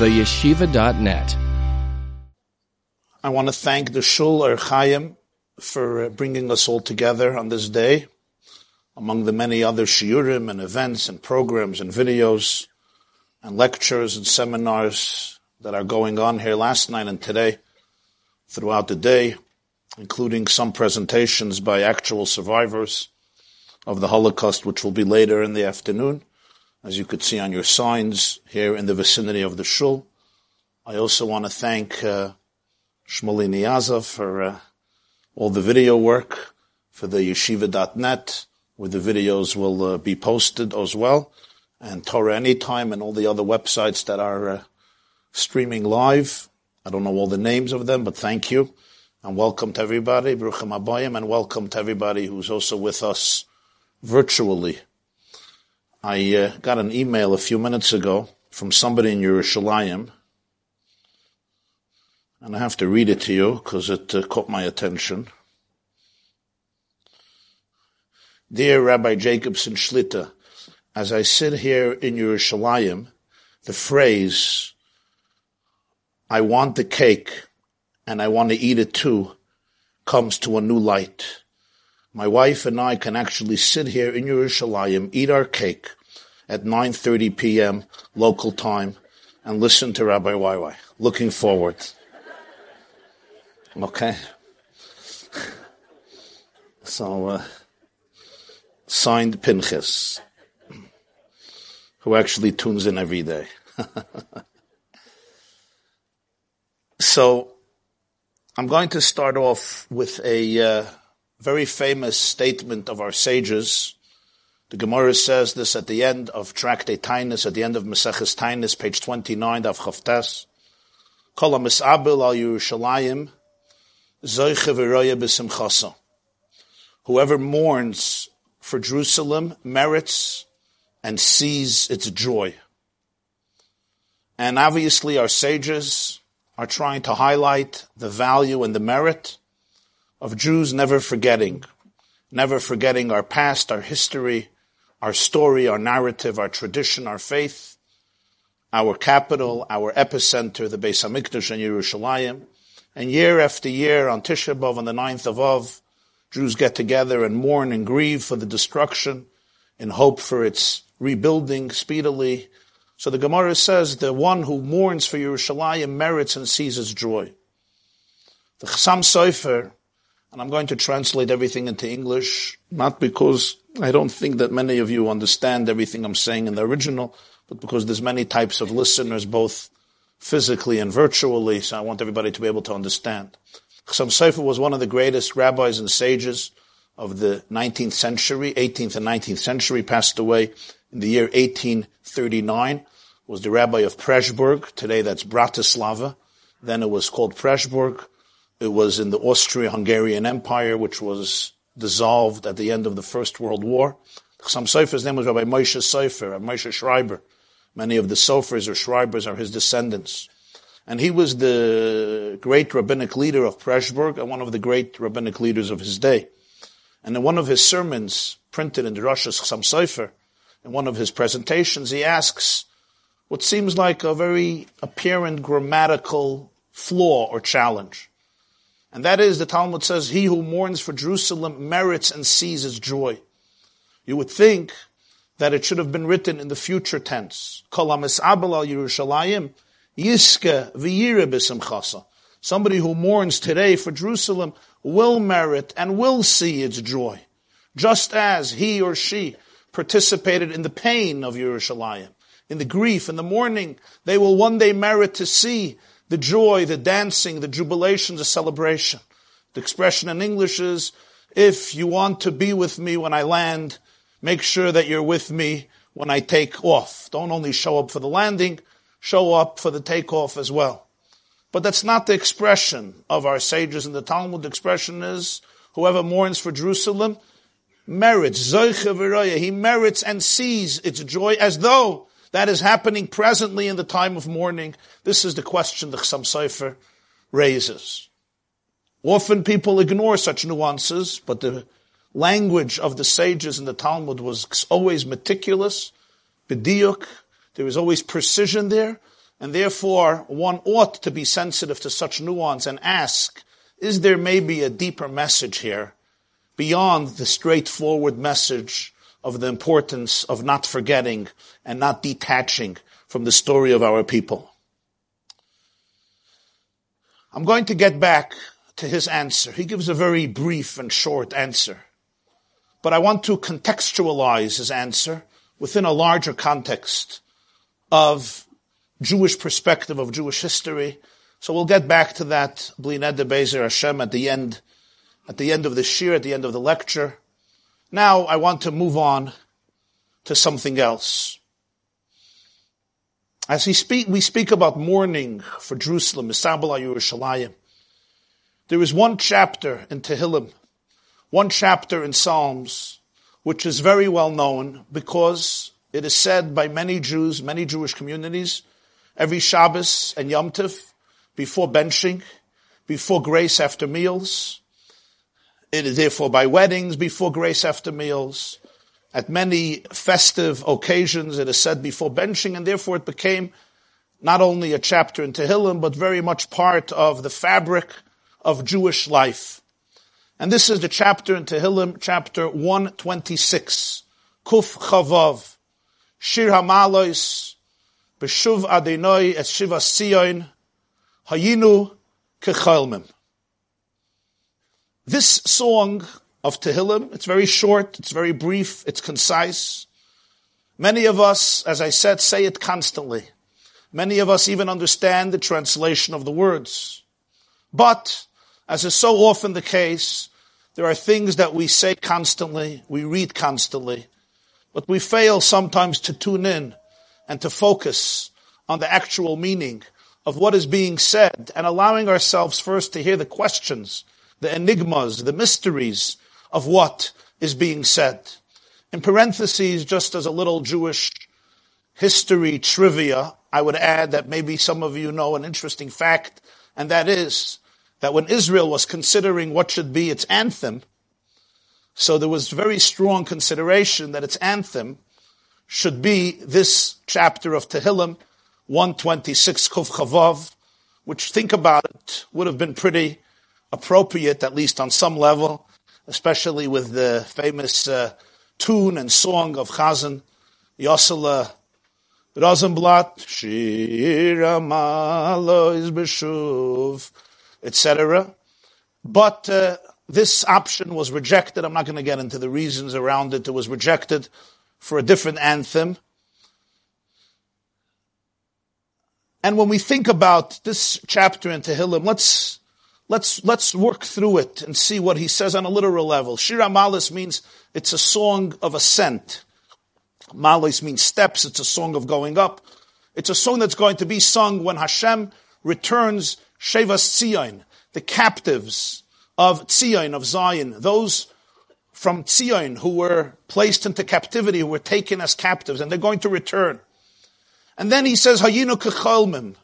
theyeshiva.net. I want to thank the Shul Or for uh, bringing us all together on this day, among the many other shiurim and events and programs and videos and lectures and seminars that are going on here last night and today throughout the day, including some presentations by actual survivors of the Holocaust, which will be later in the afternoon, as you could see on your signs here in the vicinity of the shul. I also want to thank uh, Shmuley Niazov for uh, all the video work for the yeshiva.net, where the videos will uh, be posted as well, and Torah Anytime and all the other websites that are uh, streaming live. I don't know all the names of them, but thank you. And welcome to everybody, Bruchim Abayim, and welcome to everybody who's also with us virtually. I uh, got an email a few minutes ago from somebody in Yerushalayim, and I have to read it to you because it uh, caught my attention. Dear Rabbi Jacobson Shlita, as I sit here in Yerushalayim, the phrase, I want the cake and I want to eat it too, comes to a new light. My wife and I can actually sit here in Yerushalayim, eat our cake at 9.30 p.m. local time and listen to Rabbi YY. Looking forward. Okay. So, uh, signed Pinchas, who actually tunes in every day. so, I'm going to start off with a uh, very famous statement of our sages. The Gemara says this at the end of Tractate Tainus, at the end of Maseches Tainus, page 29 of Chavtes. Kol al Yerushalayim Whoever mourns for Jerusalem merits and sees its joy. And obviously our sages are trying to highlight the value and the merit of Jews never forgetting, never forgetting our past, our history, our story, our narrative, our tradition, our faith, our capital, our epicenter, the Beis Hamikdash and Yerushalayim, and year after year on Tisha B'Av on the 9th of Av, Jews get together and mourn and grieve for the destruction in hope for its rebuilding speedily. So the Gemara says the one who mourns for Yerushalayim merits and sees seizes joy. The Chassam Sofer, and I'm going to translate everything into English, not because I don't think that many of you understand everything I'm saying in the original, but because there's many types of listeners, both physically and virtually, so I want everybody to be able to understand. Chassam Sofer was one of the greatest rabbis and sages of the 19th century, 18th and 19th century, passed away in the year 1839, was the rabbi of Pressburg. Today that's Bratislava. Then it was called Pressburg. It was in the Austria-Hungarian Empire, which was dissolved at the end of the First World War. Chassam Sofer's name was Rabbi Moshe Sofer, Rabbi Moshe Schreiber. Many of the Sofers or Schreibers are his descendants. And he was the great rabbinic leader of Pressburg and one of the great rabbinic leaders of his day. And in one of his sermons, printed in the Rosh Chassam Sofer, in one of his presentations, he asks what seems like a very apparent grammatical flaw or challenge. And that is, the Talmud says, he who mourns for Jerusalem merits and seizes joy. You would think that it should have been written in the future tense. Somebody who mourns today for Jerusalem will merit and will see its joy, just as he or she participated in the pain of Yerushalayim, in the grief, in the mourning. They will one day merit to see the joy, the dancing, the jubilation, the celebration. The expression in English is, if you want to be with me when I land, Make sure that you're with me when I take off. Don't only show up for the landing, show up for the takeoff as well. But that's not the expression of our sages in the Talmud. The expression is, whoever mourns for Jerusalem merits, he merits and sees its joy as though that is happening presently in the time of mourning. This is the question the Chassam raises. Often people ignore such nuances, but the language of the sages in the Talmud was always meticulous, bediuk. There was always precision there. And therefore, one ought to be sensitive to such nuance and ask, is there maybe a deeper message here beyond the straightforward message of the importance of not forgetting and not detaching from the story of our people? I'm going to get back to his answer. He gives a very brief and short answer. But I want to contextualize his answer within a larger context of Jewish perspective of Jewish history. So we'll get back to that Blined Bezer Hashem at the end, at the end of this year, at the end of the lecture. Now I want to move on to something else. As we speak, we speak about mourning for Jerusalem, Misabala Yerushalayim. There is one chapter in Tehillim, one chapter in Psalms, which is very well known because it is said by many Jews, many Jewish communities, every Shabbos and Yom Tov, before benching, before grace after meals. It is therefore by weddings, before grace after meals. At many festive occasions, it is said before benching, and therefore it became not only a chapter in Tehillim, but very much part of the fabric of Jewish life. And this is the chapter in Tehillim, chapter 126. Kuf Chavav. Shir Hamalois. Beshuv Adonai es Shiva Sion. Hayinu Kechalmim. This song of Tehillim, it's very short, it's very brief, it's concise. Many of us, as I said, say it constantly. Many of us even understand the translation of the words. But, as is so often the case, there are things that we say constantly, we read constantly, but we fail sometimes to tune in and to focus on the actual meaning of what is being said and allowing ourselves first to hear the questions, the enigmas, the mysteries of what is being said. In parentheses, just as a little Jewish history trivia, I would add that maybe some of you know an interesting fact, and that is that when Israel was considering what should be its anthem, so there was very strong consideration that its anthem should be this chapter of Tehillim, 126 Kuf Chavav, which think about it would have been pretty appropriate, at least on some level, especially with the famous uh, tune and song of Chazan, Yossele Rosenblatt, Shira Malois Beshuv, etc. But uh, this option was rejected. I'm not going to get into the reasons around it. It was rejected for a different anthem. And when we think about this chapter in Tehillim, let's let's let's work through it and see what he says on a literal level. Shira Malis means it's a song of ascent. Malis means steps. It's a song of going up. It's a song that's going to be sung when Hashem returns Shevas Tzion, the captives of Tzion, of Zion, those from Tzion who were placed into captivity, who were taken as captives, and they're going to return. And then he says, Hayinu kecholmim.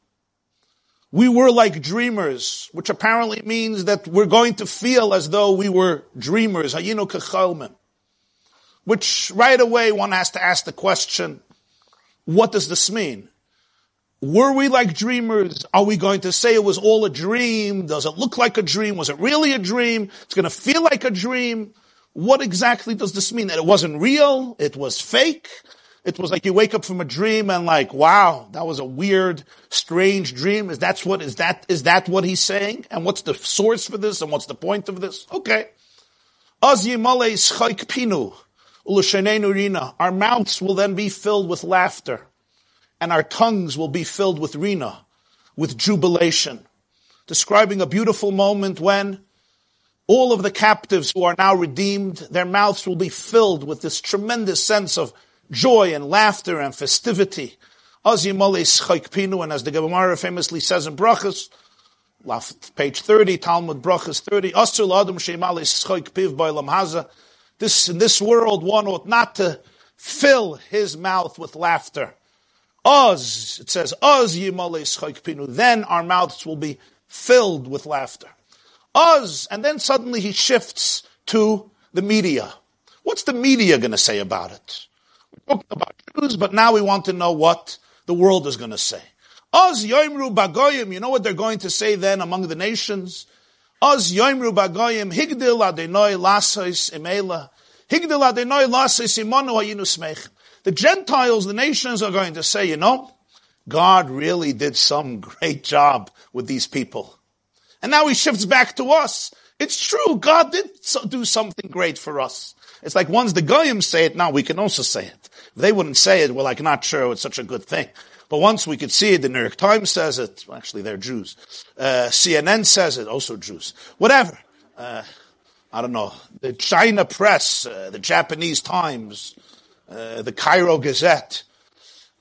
We were like dreamers, which apparently means that we're going to feel as though we were dreamers. Hayinu. Which right away one has to ask the question, what does this mean? Were we like dreamers? Are we going to say it was all a dream? Does it look like a dream? Was it really a dream? It's going to feel like a dream. What exactly does this mean? That it wasn't real? It was fake? It was like you wake up from a dream and like, wow, that was a weird, strange dream. Is that what, is that, is that what he's saying? And what's the source for this? And what's the point of this? Okay. Our mouths will then be filled with laughter and our tongues will be filled with rina, with jubilation, describing a beautiful moment when all of the captives who are now redeemed, their mouths will be filled with this tremendous sense of joy and laughter and festivity. And as the Gemara famously says in Brachas, page 30, Talmud Brachas 30, this, in this world, one ought not to fill his mouth with laughter. Oz, it says, Oz pinu. Then our mouths will be filled with laughter. Oz, and then suddenly he shifts to the media. What's the media going to say about it? Talked about Jews, but now we want to know what the world is going to say. Oz yoimru bagoyim, you know what they're going to say then among the nations? Oz yoimru bagoyim, higdil adenoi lasois imela, higdil adenoi lasois imonu hayinu. The Gentiles, the nations are going to say, you know, God really did some great job with these people. And now he shifts back to us. It's true, God did do something great for us. It's like once the Goyim say it, now we can also say it. They wouldn't say it, we're like, not sure it's such a good thing. But once we could see it, the New York Times says it. Well, actually, they're Jews. Uh, CNN says it, also Jews. Whatever. Uh, I don't know. The China press, uh, the Japanese Times, uh, the Cairo Gazette.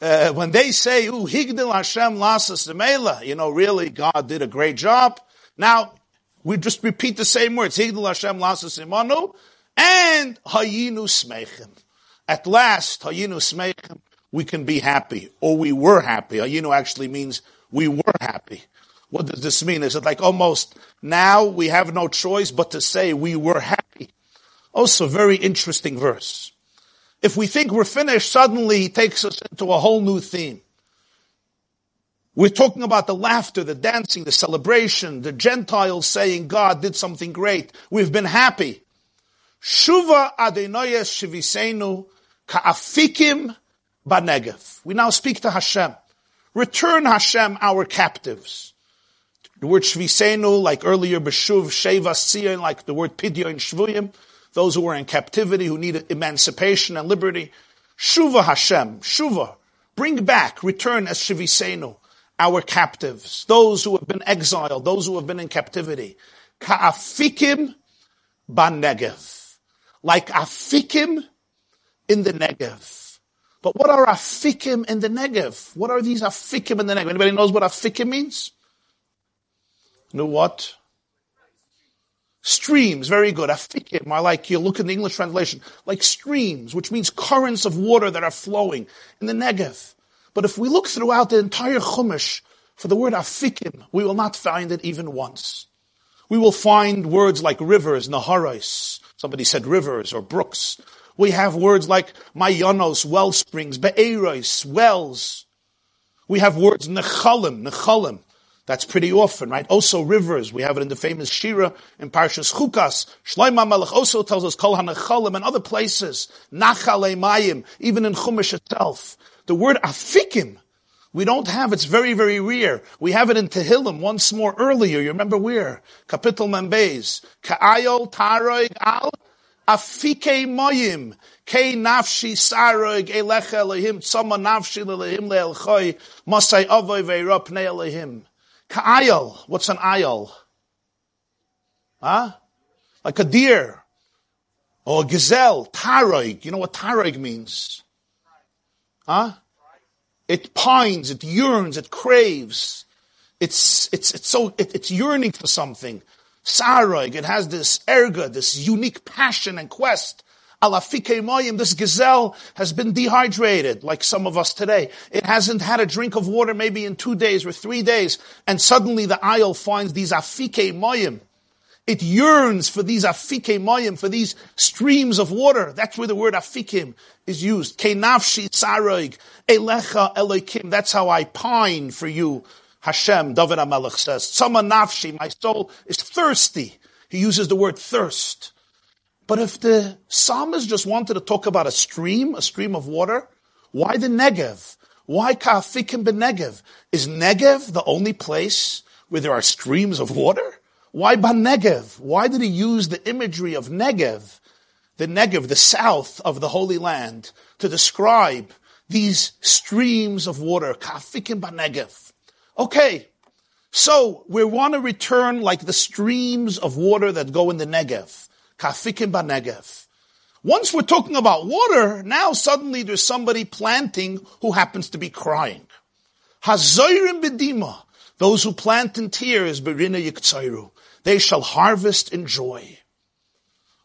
Uh, when they say, "Ooh, Higdil Hashem lasas demela," you know, really, God did a great job. Now we just repeat the same words: Higdil Hashem lasas imanu and hayinu smechim. At last, hayinu smechim we can be happy, or we were happy. Know, actually means we were happy. What does this mean? Is it like almost now we have no choice but to say we were happy? Also, very interesting verse. If we think we're finished, suddenly he takes us into a whole new theme. We're talking about the laughter, the dancing, the celebration, the Gentiles saying God did something great. We've been happy. Shuva adenoyes shivisenu ka'afikim Banegev. We now speak to Hashem. Return Hashem our captives. The word Shvisenu, like earlier, Beshuv, Sheva, Siyan, like the word Pidyon, Shvuyim, those who are in captivity, who need emancipation and liberty. Shuva Hashem, Shuva, bring back, return as Shvisenu, our captives, those who have been exiled, those who have been in captivity. Ka'afikim Banegev. Like afikim in the Negev. But what are afikim in the Negev? What are these afikim in the Negev? Anybody knows what afikim means? Know what? Streams, very good. Afikim are like, you look in the English translation, like streams, which means currents of water that are flowing in the Negev. But if we look throughout the entire Chumash for the word afikim, we will not find it even once. We will find words like rivers, naharos. Somebody said rivers or brooks. We have words like mayanos, well springs, be'eros, wells. We have words nechalim, nechalim. That's pretty often, right? Also rivers. We have it in the famous Shira in Parshas Chukas. Shloima Melech also tells us Kol HaNechalim and other places. Nachale Mayim, even in Chumash itself. The word afikim, we don't have, it's very, very rare. We have it in Tehillim once more earlier. You remember where? Kapitel Membez. Ka'ayol taroig al Afike moyim, ke nafshi sarog elech Elohim, tzama nafshi lelehim leelchoi, masai avoy ve'irop ne Elohim. Ka'ayal, what's an ayal? Huh? Like a deer. Or a gazelle, taroig. You know what taroig means? Huh? It pines, it yearns, it craves. It's, it's, it's so, it, it's yearning for something. Sarog, it has this erga, this unique passion and quest. Alafike moyim, this gazelle has been dehydrated, like some of us today. It hasn't had a drink of water maybe in two days or three days, and suddenly the ayal finds these afike moyim. It yearns for these afike moyim, for these streams of water. That's where the word afikim is used. Kenafshi sarog, elecha elokim. That's how I pine for you, Hashem, David HaMelech says, Sama nafshi, my soul is thirsty. He uses the word thirst. But if the psalmist just wanted to talk about a stream, a stream of water, why the Negev? Why Ka'afikim Negev? Is Negev the only place where there are streams of water? Why Negev? Why did he use the imagery of Negev, the Negev, the south of the Holy Land, to describe these streams of water, Ka'afikim Negev? Okay, so we want to return like the streams of water that go in the Negev. Kafikim Negev. Once we're talking about water, now suddenly there's somebody planting who happens to be crying. Hazoirim bedima. Those who plant in tears, berina yiktsairu. They shall harvest in joy.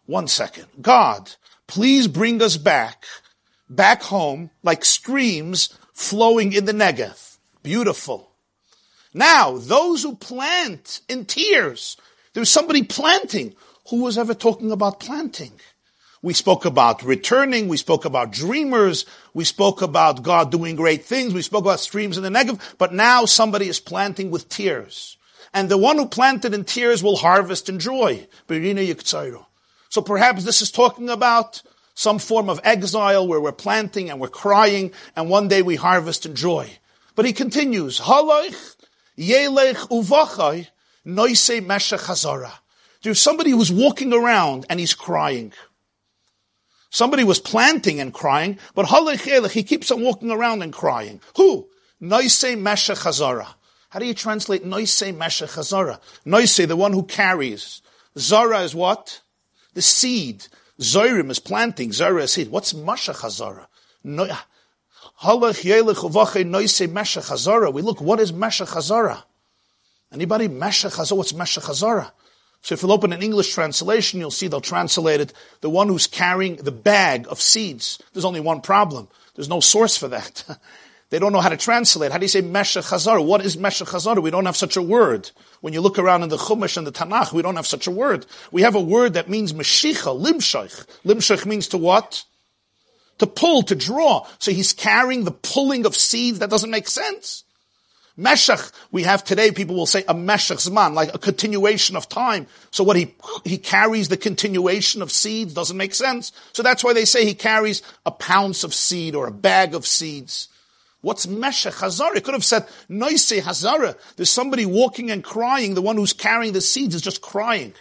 One second. God, please bring us back, back home, like streams flowing in the Negev. Beautiful. Now, those who plant in tears, there's somebody planting. Who was ever talking about planting? We spoke about returning. We spoke about dreamers. We spoke about God doing great things. We spoke about streams in the Negev. But now somebody is planting with tears. And the one who planted in tears will harvest in joy. So perhaps this is talking about some form of exile where we're planting and we're crying and one day we harvest in joy. But he continues, Halach, Yelech uvachai, noise meshach hazara. There's somebody who's walking around and he's crying. Somebody was planting and crying, but halach he keeps on walking around and crying. Who? Noise meshach hazara. How do you translate noise meshach hazara? Noise, the one who carries. Zara is what? The seed. Zorim is planting. Zara is seed. What's meshach hazara? No, We look, what is meshach? Anybody? Meshach hazara. What's meshach? So if you'll open an English translation, you'll see they'll translate it, the one who's carrying the bag of seeds. There's only one problem. There's no source for that. they don't know how to translate. How do you say Meshach? What is Meshach? We don't have such a word. When you look around in the Chumash and the Tanakh, we don't have such a word. We have a word that means Meshicha, Limshach. Limshach means to what? To pull, to draw. So he's carrying the pulling of seeds. That doesn't make sense. Meshach, we have today, people will say a Meshach Zman, like a continuation of time. So what he, he carries the continuation of seeds doesn't make sense. So that's why they say he carries a pounce of seed or a bag of seeds. What's Meshach Hazara? It could have said Noise Hazara. There's somebody walking and crying. The one who's carrying the seeds is just crying.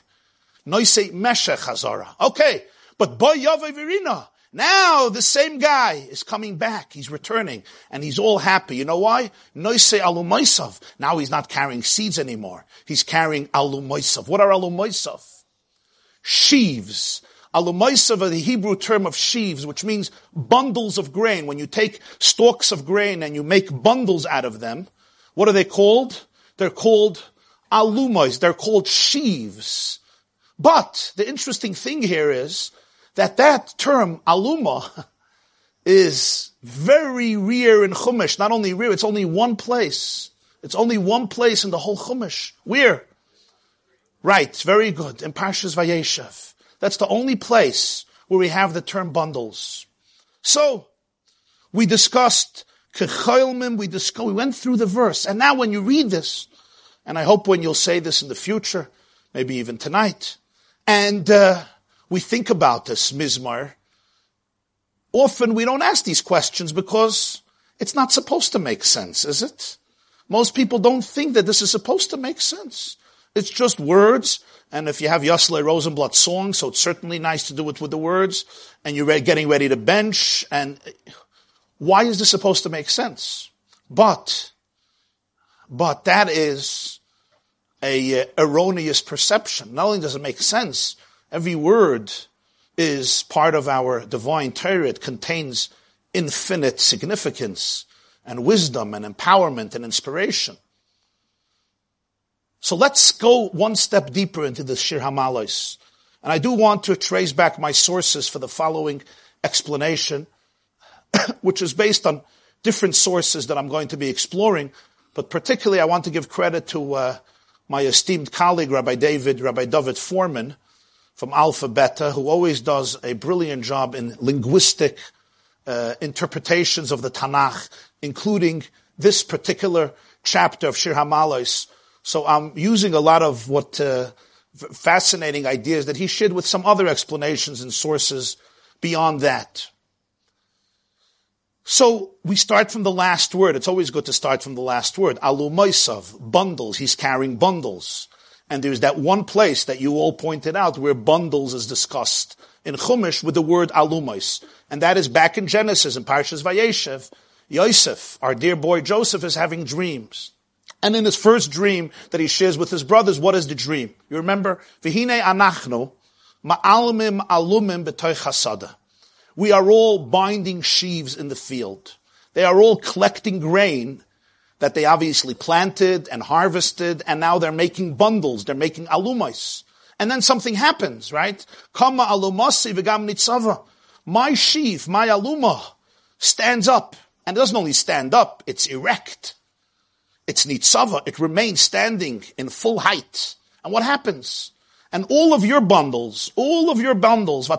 Noise Meshach Hazara. Okay. But Boy Virina. Now the same guy is coming back. He's returning and he's all happy. You know why? Noise alumaisav. Now he's not carrying seeds anymore. He's carrying alumaisav. What are alumaisav? Sheaves. Alumaisav are the Hebrew term of sheaves, which means bundles of grain. When you take stalks of grain and you make bundles out of them, what are they called? They're called alumais. They're called sheaves. But the interesting thing here is that that term, aluma, is very rare in Chumash. Not only rare, it's only one place. It's only one place in the whole Chumash. Where? Right, very good. In Parshas Vayeshev. That's the only place where we have the term bundles. So, we discussed Kecholmim, we discussed, we went through the verse, and now when you read this, and I hope when you'll say this in the future, maybe even tonight, and uh, we think about this mizmar, often we don't ask these questions because it's not supposed to make sense, is it? Most people don't think that this is supposed to make sense. It's just words, and if you have Yossele Rosenblatt song, so it's certainly nice to do it with the words, and you're getting ready to bench, and why is this supposed to make sense? But, but that is a uh, erroneous perception. Not only does it make sense, Every word is part of our divine Torah. It contains infinite significance and wisdom and empowerment and inspiration. So let's go one step deeper into the Shir Hamalos. And I do want to trace back my sources for the following explanation, which is based on different sources that I'm going to be exploring. But particularly, I want to give credit to uh, my esteemed colleague, Rabbi David, Rabbi David Fohrman, from Aleph Beta, who always does a brilliant job in linguistic uh, interpretations of the Tanakh, including this particular chapter of Shir Hamalos. So I'm using a lot of what uh, fascinating ideas that he shared with some other explanations and sources beyond that. So we start from the last word. It's always good to start from the last word. Alumoisav, bundles. He's carrying bundles. And there's that one place that you all pointed out where bundles is discussed in Chumash with the word alumos. And that is back in Genesis in Parshas Vayeshev. Yosef, our dear boy Joseph, is having dreams. And in his first dream that he shares with his brothers, what is the dream? You remember? Vihine ma'almim alumim. We are all binding sheaves in the field. They are all collecting grain that they obviously planted and harvested, and now they're making bundles, they're making alumais. And then something happens, right? Kama alumasi nitzava. My sheaf, my aluma, stands up. And it doesn't only stand up, it's erect. It's nitzava. It remains standing in full height. And what happens? And all of your bundles, all of your bundles,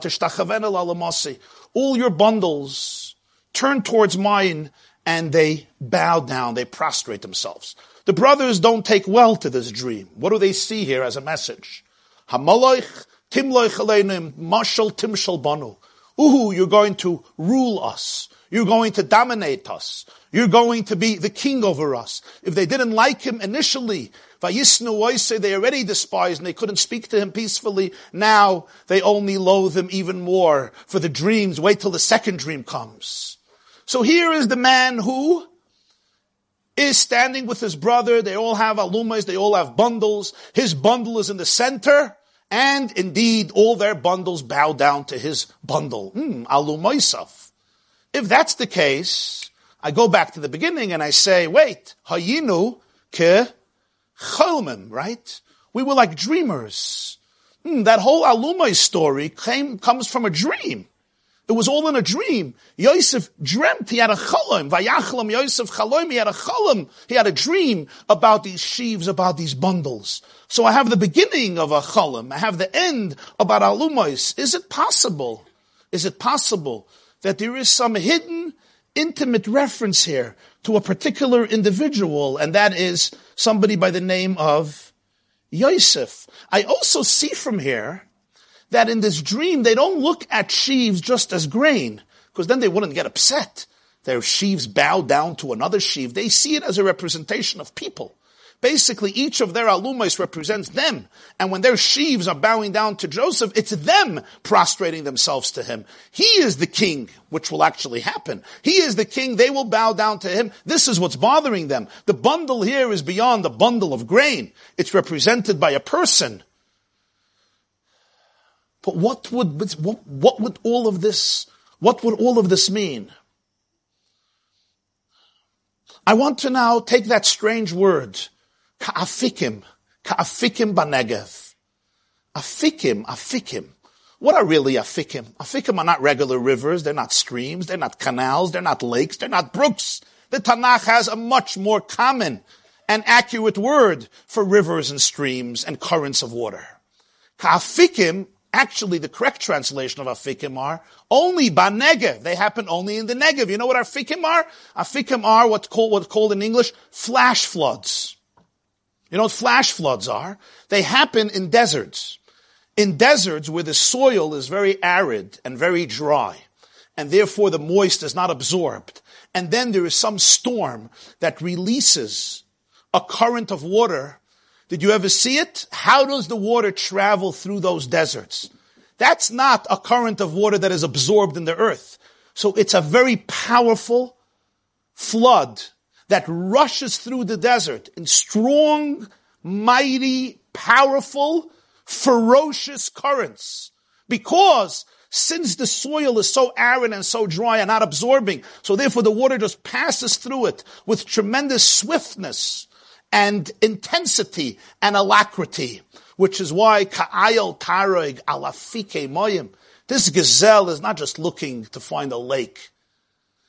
all your bundles turn towards mine and they bow down, they prostrate themselves. The brothers don't take well to this dream. What do they see here as a message? Hamaloich timloich aleinim mashal timshal banu. Ooh, you're going to rule us. You're going to dominate us. You're going to be the king over us. If they didn't like him initially, say they already despised and they couldn't speak to him peacefully. Now they only loathe him even more for the dreams. Wait till the second dream comes. So here is the man who is standing with his brother. They all have alumas. They all have bundles. His bundle is in the center. And indeed, all their bundles bow down to his bundle. Hmm, alumaisaf. If that's the case, I go back to the beginning and I say, wait, hayinu ke cholmim, right? We were like dreamers. Hmm, that whole alumai story came, comes from a dream. It was all in a dream. Yosef dreamt he had a chalom. Vayachlam Yosef chalom. He had a chalom. He had a dream about these sheaves, about these bundles. So I have the beginning of a chalom. I have the end about alumos. Is it possible? Is it possible that there is some hidden, intimate reference here to a particular individual, and that is somebody by the name of Yosef? I also see from here that in this dream they don't look at sheaves just as grain, because then they wouldn't get upset. Their sheaves bow down to another sheaf. They see it as a representation of people. Basically, each of their alumais represents them. And when their sheaves are bowing down to Joseph, it's them prostrating themselves to him. He is the king, which will actually happen. He is the king. They will bow down to him. This is what's bothering them. The bundle here is beyond the bundle of grain. It's represented by a person but what would, what, would all of this, what would all of this mean? I want to now take that strange word, ka'afikim, ka'afikim banegev. Afikim, afikim. What are really afikim? Afikim are not regular rivers, they're not streams, they're not canals, they're not lakes, they're not brooks. The Tanakh has a much more common and accurate word for rivers and streams and currents of water. Ka'afikim Actually, the correct translation of afikim are only banegev. They happen only in the negev. You know what afikim are? Afikim are what's called, what's called in English flash floods. You know what flash floods are? They happen in deserts. In deserts where the soil is very arid and very dry, and therefore the moist is not absorbed. And then there is some storm that releases a current of water did you ever see it? How does the water travel through those deserts? That's not a current of water that is absorbed in the earth. So it's a very powerful flood that rushes through the desert in strong, mighty, powerful, ferocious currents. Because since the soil is so arid and so dry and not absorbing, so therefore the water just passes through it with tremendous swiftness and intensity and alacrity, which is why ka'ayel taroig alafike moyim. This gazelle is not just looking to find a lake.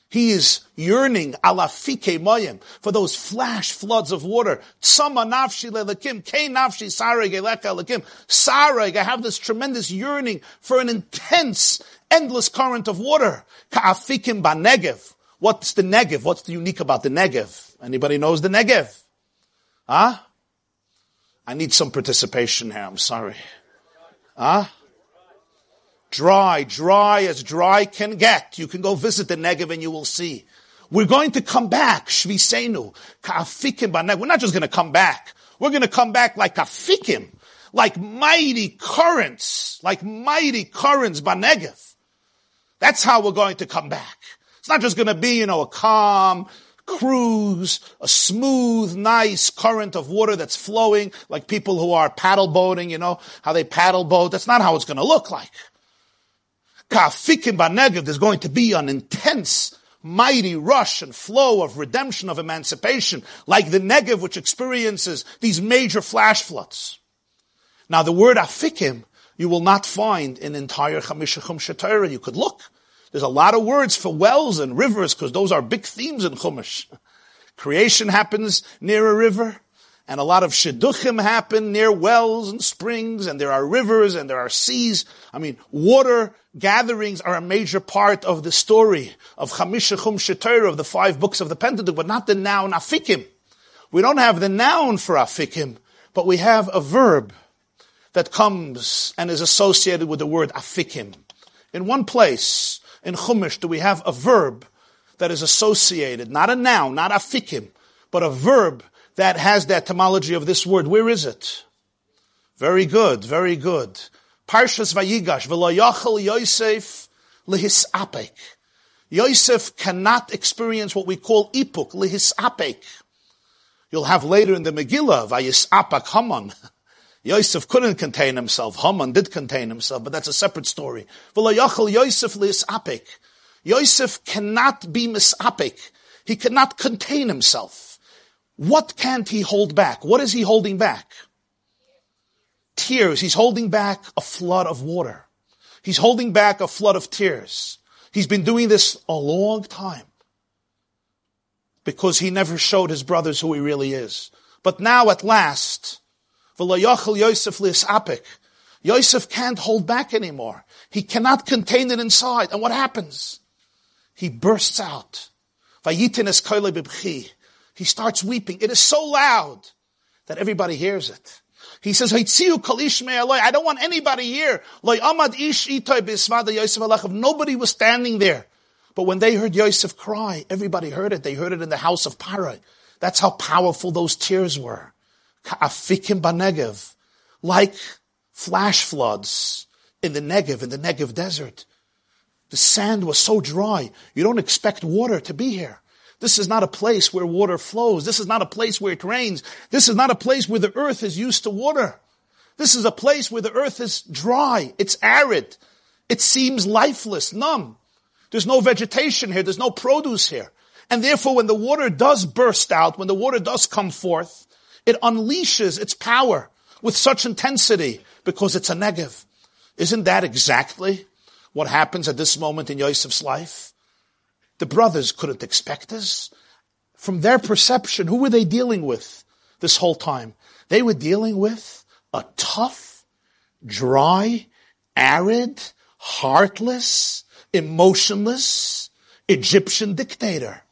He is yearning alafike moyim for those flash floods of water. Tsama nafshi lelekim, ke nafshi sareg eleka. Sareg, I have this tremendous yearning for an intense, endless current of water. Ka'afikim ba negev. What's the Negev? What's the unique about the Negev? Anybody knows the Negev? Huh? I need some participation here. I'm sorry. Huh? Dry, dry as dry can get. You can go visit the Negev and you will see. We're going to come back. Shvisenu. Ka'afikim We're not just going to come back. We're going to come back like afikim, like mighty currents, like mighty currents banegev. That's how we're going to come back. It's not just going to be, you know, a calm, cruise, a smooth, nice current of water that's flowing, like people who are paddle boating, you know, how they paddle boat. That's not how it's going to look like. Kafikim Banegev, there's going to be an intense, mighty rush and flow of redemption, of emancipation, like the Negev, which experiences these major flash floods. Now, the word afikim, you will not find in entire Chamisha Chum You could look. There's a lot of words for wells and rivers because those are big themes in Chumash. Creation happens near a river and a lot of shidduchim happen near wells and springs, and there are rivers and there are seas. I mean, water gatherings are a major part of the story of Chamisha Chum of the five books of the Pentateuch, but not the noun afikim. We don't have the noun for afikim, but we have a verb that comes and is associated with the word afikim. In one place, in Chumash, do we have a verb that is associated, not a noun, not afikim, but a verb that has the etymology of this word. Where is it? Very good, very good. Parshas Vayigash, v'lo Yosef lihisapek. Yosef cannot experience what we call ipuk, lihisapek. You'll have later in the Megillah, vayisapak Haman. Yosef couldn't contain himself. Haman did contain himself, but that's a separate story. Yosef. Yosef cannot be misapek. He cannot contain himself. What can't he hold back? What is he holding back? Tears. He's holding back a flood of water. He's holding back a flood of tears. He's been doing this a long time because he never showed his brothers who he really is. But now at last, Yosef apik. Yosef can't hold back anymore. He cannot contain it inside. And what happens? He bursts out. He starts weeping. It is so loud that everybody hears it. He says, I don't want anybody here. Nobody was standing there. But when they heard Yosef cry, everybody heard it. They heard it in the house of Parai. That's how powerful those tears were. Ka'afikim banegev. Like flash floods in the Negev, in the Negev desert. The sand was so dry. You don't expect water to be here. This is not a place where water flows. This is not a place where it rains. This is not a place where the earth is used to water. This is a place where the earth is dry. It's arid. It seems lifeless, numb. There's no vegetation here. There's no produce here. And therefore, when the water does burst out, when the water does come forth, it unleashes its power with such intensity because it's a Negev. Isn't that exactly what happens at this moment in Yosef's life? The brothers couldn't expect this. From their perception, who were they dealing with this whole time? They were dealing with a tough, dry, arid, heartless, emotionless Egyptian dictator.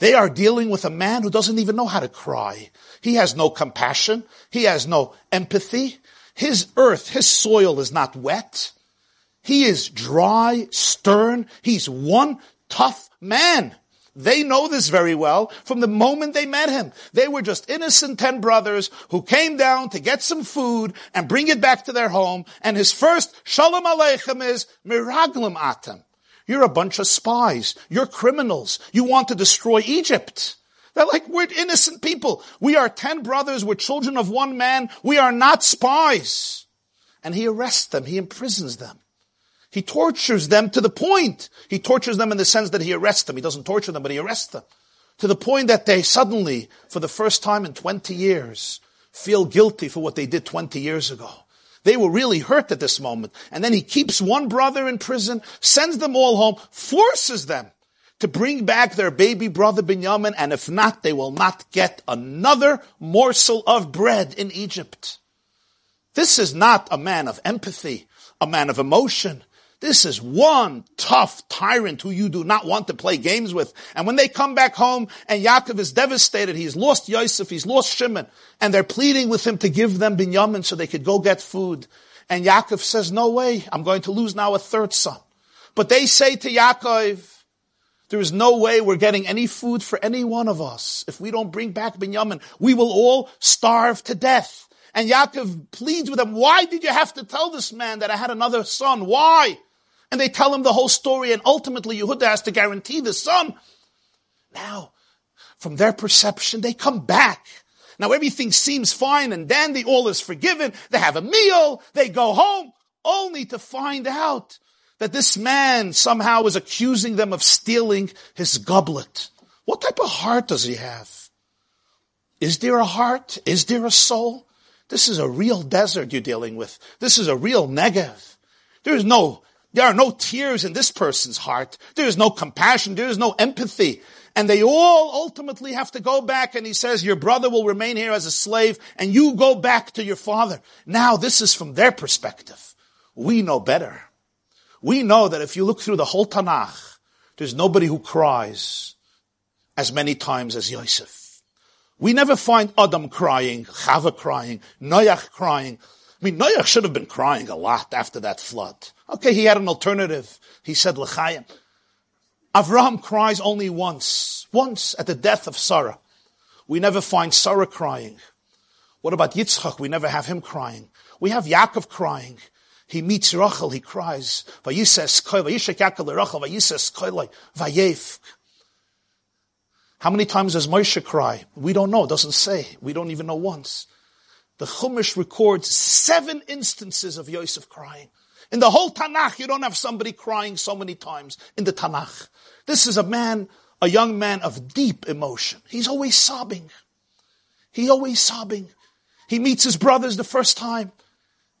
They are dealing with a man who doesn't even know how to cry. He has no compassion. He has no empathy. His earth, his soil is not wet. He is dry, stern. He's one tough man. They know this very well from the moment they met him. They were just innocent ten brothers who came down to get some food and bring it back to their home. And his first shalom aleichem is miraglim atem. You're a bunch of spies. You're criminals. You want to destroy Egypt. They're like, we're innocent people. We are ten brothers. We're children of one man. We are not spies. And he arrests them. He imprisons them. He tortures them to the point. He tortures them in the sense that he arrests them. He doesn't torture them, but he arrests them. To the point that they suddenly, for the first time in 20 years, feel guilty for what they did 20 years ago. They were really hurt at this moment. And then he keeps one brother in prison, sends them all home, forces them to bring back their baby brother Binyamin, and if not, they will not get another morsel of bread in Egypt. This is not a man of empathy, a man of emotion. This is one tough tyrant who you do not want to play games with. And when they come back home and Yaakov is devastated, he's lost Yosef, he's lost Shimon, and they're pleading with him to give them Binyamin so they could go get food. And Yaakov says, no way, I'm going to lose now a third son. But they say to Yaakov, there is no way we're getting any food for any one of us. If we don't bring back Binyamin, we will all starve to death. And Yaakov pleads with them, why did you have to tell this man that I had another son? Why? and they tell him the whole story, and ultimately Yehuda has to guarantee the son. Now, from their perception, they come back. Now everything seems fine and dandy, all is forgiven, they have a meal, they go home, only to find out that this man somehow is accusing them of stealing his goblet. What type of heart does he have? Is there a heart? Is there a soul? This is a real desert you're dealing with. This is a real Negev. There is no There are no tears in this person's heart. There is no compassion. There is no empathy. And they all ultimately have to go back and he says, your brother will remain here as a slave and you go back to your father. Now this is from their perspective. We know better. We know that if you look through the whole Tanakh, there's nobody who cries as many times as Yosef. We never find Adam crying, Chava crying, Noach crying. I mean, Noach should have been crying a lot after that flood. Okay, he had an alternative. He said, L'chaim. Avraham cries only once. Once at the death of Sarah. We never find Sarah crying. What about Yitzchak? We never have him crying. We have Yaakov crying. He meets Rachel, he cries. How many times does Moshe cry? We don't know, it doesn't say. We don't even know once. The Chumash records seven instances of Yosef crying. In the whole Tanakh, you don't have somebody crying so many times in the Tanakh. This is a man, a young man of deep emotion. He's always sobbing. He's always sobbing. He meets his brothers the first time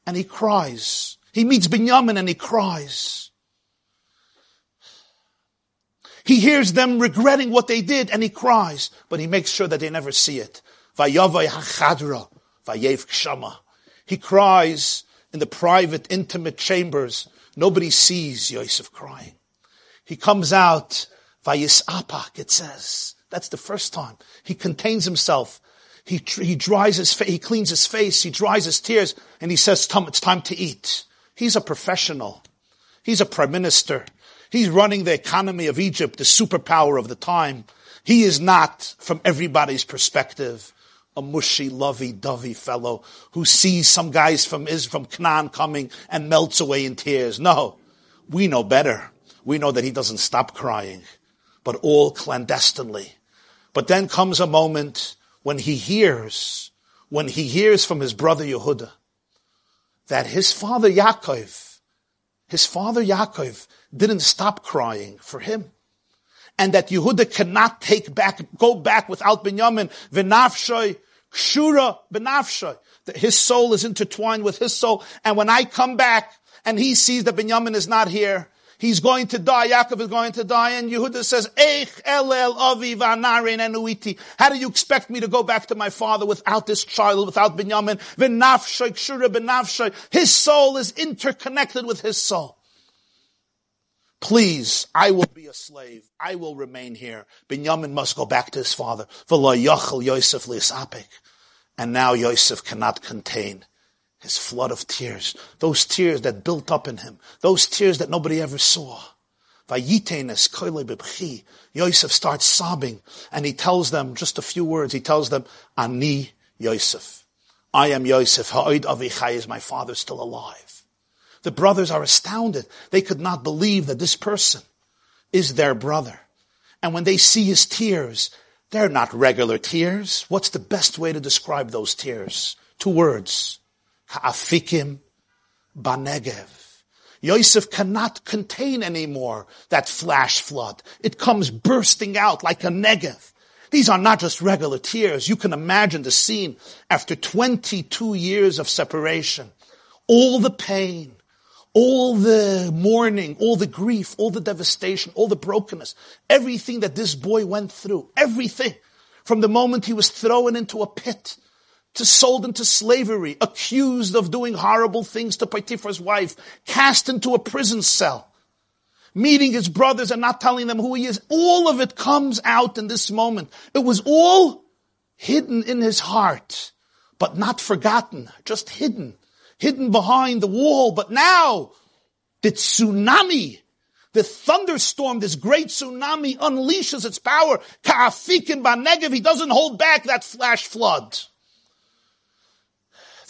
and he cries. He meets Binyamin and he cries. He hears them regretting what they did and he cries, but he makes sure that they never see it. He cries in the private, intimate chambers. Nobody sees Yosef crying. He comes out, it says. That's the first time. He contains himself. He, he dries his face, he cleans his face, he dries his tears, and he says, it's time to eat. He's a professional. He's a prime minister. He's running the economy of Egypt, the superpower of the time. He is not, from everybody's perspective, a mushy, lovey-dovey fellow who sees some guys from from Canaan coming and melts away in tears. No, we know better. We know that he doesn't stop crying, but all clandestinely. But then comes a moment when he hears, when he hears from his brother Yehuda, that his father Yaakov, his father Yaakov didn't stop crying for him. And that Yehuda cannot take back, go back without Binyamin. V'nafshoy, shura benafshoy. That his soul is intertwined with his soul. And when I come back and he sees that Binyamin is not here, He's going to die. Yaakov is going to die. And Yehuda says, Eich elel avi v'anarin enuiti. How do you expect me to go back to my father without this child, without Binyamin? V'nafshay kshura b'nafshay. His soul is interconnected with his soul. Please, I will be a slave. I will remain here. Binyamin must go back to his father. V'lo yachal Yosef li'isapik. And now Yosef cannot contain his flood of tears, those tears that built up in him, those tears that nobody ever saw. Yosef starts sobbing and he tells them just a few words. He tells them, Ani Yosef. I am Yosef. Ha'id avichai is my father still alive. The brothers are astounded. They could not believe that this person is their brother. And when they see his tears, they're not regular tears. What's the best way to describe those tears? Two words. Ha'afikim banegev. Yosef cannot contain anymore that flash flood. It comes bursting out like a Negev. These are not just regular tears. You can imagine the scene after 22 years of separation. All the pain, all the mourning, all the grief, all the devastation, all the brokenness, everything that this boy went through, everything from the moment he was thrown into a pit to sold into slavery, accused of doing horrible things to Potiphar's wife, cast into a prison cell, meeting his brothers and not telling them who he is. All of it comes out in this moment. It was all hidden in his heart, but not forgotten, just hidden, hidden behind the wall. But now, the tsunami, the thunderstorm, this great tsunami unleashes its power. Ka'afikim Banegev, he doesn't hold back that flash flood.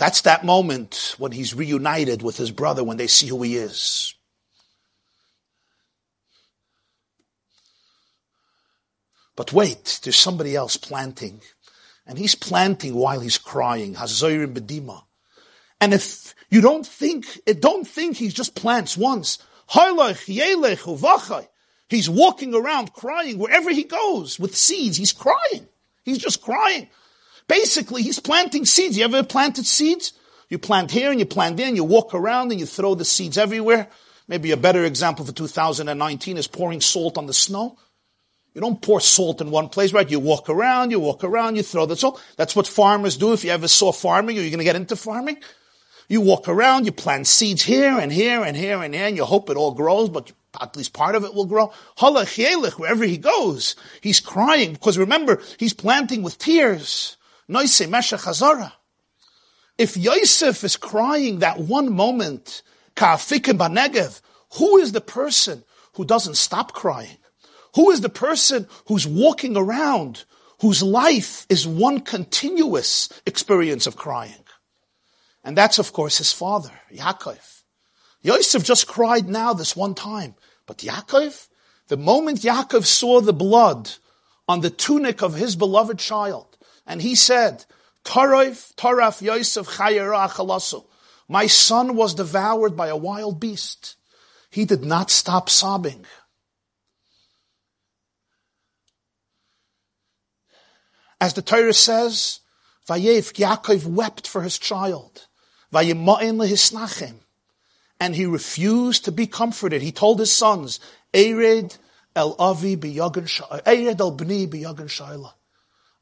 That's that moment when he's reunited with his brother when they see who he is. But wait, there's somebody else planting. And he's planting while he's crying. Hazorim Bedima. And if you don't think, don't think he just plants once. He's walking around crying wherever he goes with seeds. He's crying. He's just crying. Basically, he's planting seeds. You ever planted seeds? You plant here and you plant there and you walk around and you throw the seeds everywhere. Maybe a better example for 2019 is pouring salt on the snow. You don't pour salt in one place, right? You walk around, you walk around, you throw the salt. That's what farmers do. If you ever saw farming, are you going to get into farming? You walk around, you plant seeds here and here and here and here, and you hope it all grows, but at least part of it will grow. Halach wherever he goes, he's crying because remember, he's planting with tears. Noise Meshach Hazara. If Yosef is crying that one moment, Ka'afikim Banegev, who is the person who doesn't stop crying? Who is the person who's walking around, whose life is one continuous experience of crying? And that's, of course, his father, Yaakov. Yosef just cried now this one time. But Yaakov, the moment Yaakov saw the blood on the tunic of his beloved child, and he said, Taraf, Taraf Yosef Chayera Achalasu. My son was devoured by a wild beast. He did not stop sobbing. As the Torah says, Vayev Yaakov wept for his child. Vayima'in lehisnachem. And he refused to be comforted. He told his sons, Ered el avi biyagan Ered el bni.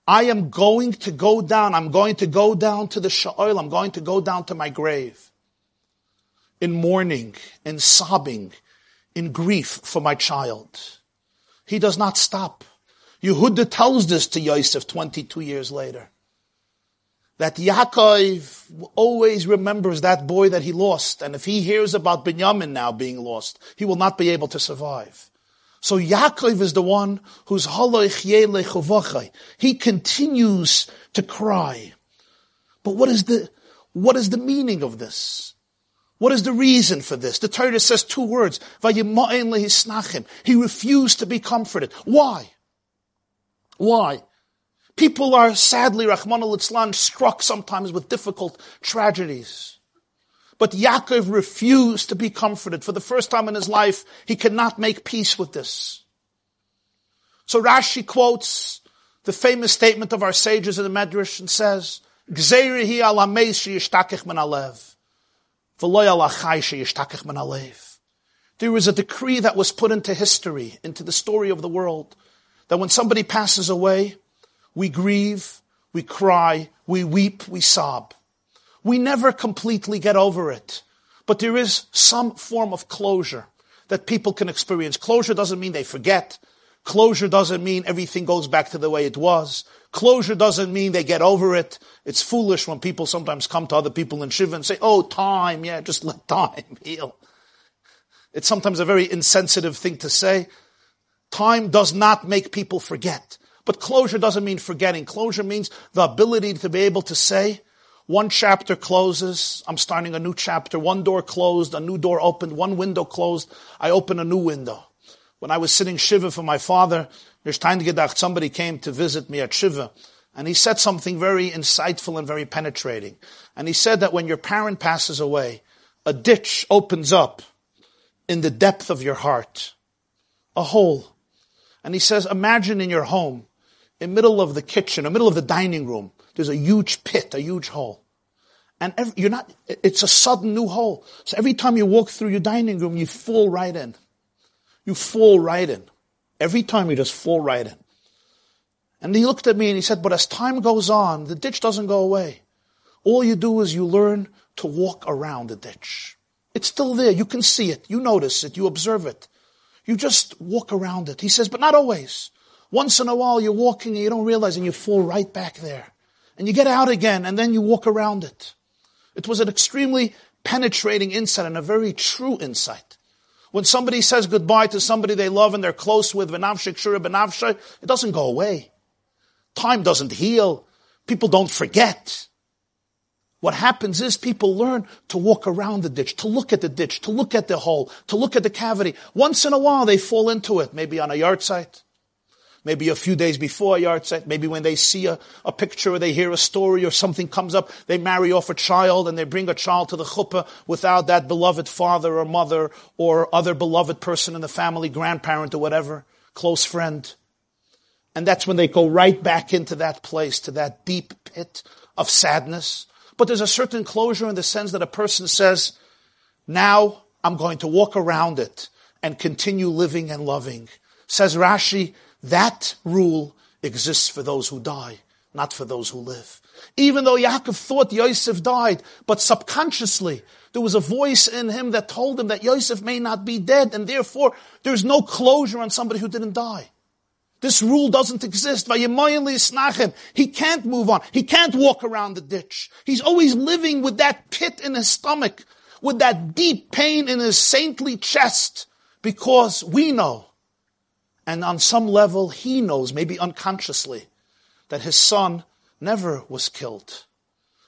I am going to go down. I'm going to go down to the sha'oil. I'm going to go down to my grave. In mourning, in sobbing, in grief for my child. He does not stop. Yehuda tells this to Yosef 22 years later. That Yaakov always remembers that boy that he lost. And if he hears about Binyamin now being lost, he will not be able to survive. So Yaakov is the one who's He continues to cry. But what is the, what is the meaning of this? What is the reason for this? The Torah says two words. He refused to be comforted. Why? Why? People are sadly, Rahman al struck sometimes with difficult tragedies. But Yaakov refused to be comforted. For the first time in his life, he cannot make peace with this. So Rashi quotes the famous statement of our sages in the Medrash and says, There is a decree that was put into history, into the story of the world, that when somebody passes away, we grieve, we cry, we weep, we sob. We never completely get over it, but there is some form of closure that people can experience. Closure doesn't mean they forget. Closure doesn't mean everything goes back to the way it was. Closure doesn't mean they get over it. It's foolish when people sometimes come to other people in Shiva and say, oh, time, yeah, just let time heal. It's sometimes a very insensitive thing to say. Time does not make people forget. But closure doesn't mean forgetting. Closure means the ability to be able to say, one chapter closes, I'm starting a new chapter. One door closed, a new door opened, one window closed, I open a new window. When I was sitting Shiva for my father, somebody came to visit me at Shiva. And he said something very insightful and very penetrating. And he said that when your parent passes away, a ditch opens up in the depth of your heart. A hole. And he says, imagine in your home, in middle of the kitchen, in middle of the dining room, there's a huge pit, a huge hole. And every, you're not, it's a sudden new hole. So every time you walk through your dining room, you fall right in. You fall right in. Every time you just fall right in. And he looked at me and he said, but as time goes on, the ditch doesn't go away. All you do is you learn to walk around the ditch. It's still there. You can see it. You notice it. You observe it. You just walk around it. He says, but not always. Once in a while you're walking and you don't realize and you fall right back there. And you get out again and then you walk around it. It was an extremely penetrating insight and a very true insight. When somebody says goodbye to somebody they love and they're close with, it doesn't go away. Time doesn't heal. People don't forget. What happens is people learn to walk around the ditch, to look at the ditch, to look at the hole, to look at the cavity. Once in a while they fall into it, maybe on a yahrzeit, maybe a few days before a yard yahrzeit, maybe when they see a, a picture or they hear a story or something comes up, they marry off a child and they bring a child to the chuppah without that beloved father or mother or other beloved person in the family, grandparent or whatever, close friend. And that's when they go right back into that place, to that deep pit of sadness but there's a certain closure in the sense that a person says, now I'm going to walk around it and continue living and loving. Says Rashi, that rule exists for those who die, not for those who live. Even though Yaakov thought Yosef died, but subconsciously, there was a voice in him that told him that Yosef may not be dead, and therefore there's no closure on somebody who didn't die. This rule doesn't exist. He can't move on. He can't walk around the ditch. He's always living with that pit in his stomach, with that deep pain in his saintly chest, because we know, and on some level he knows, maybe unconsciously, that his son never was killed.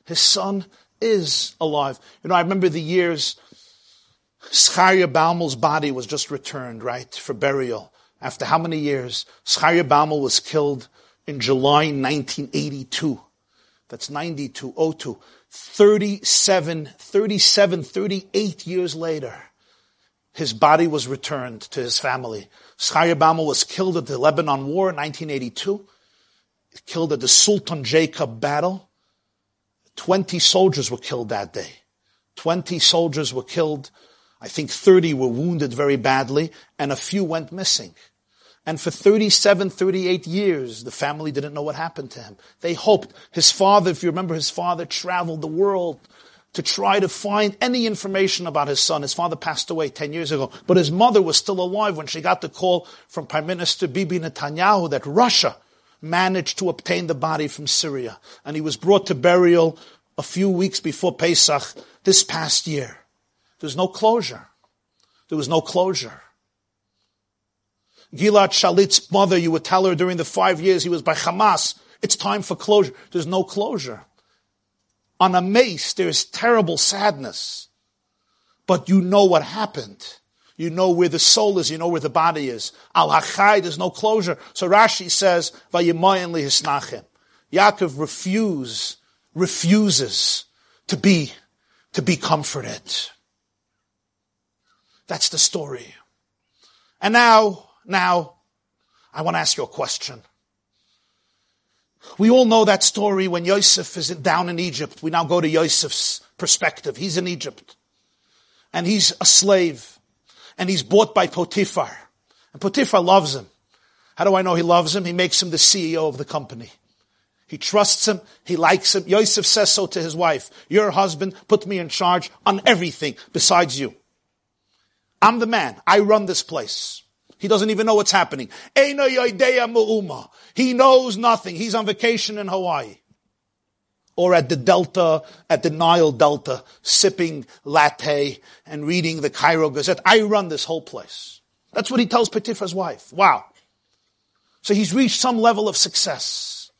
His son is alive. You know, I remember the years Zachary Baumel's body was just returned, right, for burial. After how many years? Scharia Baumel was killed in July 1982. That's 92, 02. 37, 37, 38 years later, his body was returned to his family. Zachary Baumel was killed at the Lebanon War in 1982, killed at the Sultan Jacob battle. 20 soldiers were killed that day. 20 soldiers were killed. I think 30 were wounded very badly, and a few went missing. And for 37, 38 years, the family didn't know what happened to him. They hoped his father, if you remember, his father traveled the world to try to find any information about his son. His father passed away 10 years ago, but his mother was still alive when she got the call from Prime Minister Bibi Netanyahu that Russia managed to obtain the body from Syria. And he was brought to burial a few weeks before Pesach this past year. There's no closure. There was no closure. Gilad Shalit's mother, you would tell her during the five years he was by Hamas, it's time for closure. There's no closure. On a mace, there's terrible sadness. But you know what happened. You know where the soul is. You know where the body is. Al Hachai, there's no closure. So Rashi says, lihisnachem. Yaakov refuse, refuses to be, to be comforted. That's the story. And now, now, I want to ask you a question. We all know that story when Yosef is down in Egypt. We now go to Yosef's perspective. He's in Egypt. And he's a slave. And he's bought by Potiphar. And Potiphar loves him. How do I know he loves him? He makes him the CEO of the company. He trusts him. He likes him. Yosef says so to his wife. Your husband put me in charge on everything besides you. I'm the man. I run this place. He doesn't even know what's happening. He knows nothing. He's on vacation in Hawaii. Or at the Delta, at the Nile Delta, sipping latte and reading the Cairo Gazette. I run this whole place. That's what he tells Potiphar's wife. Wow. So he's reached some level of success.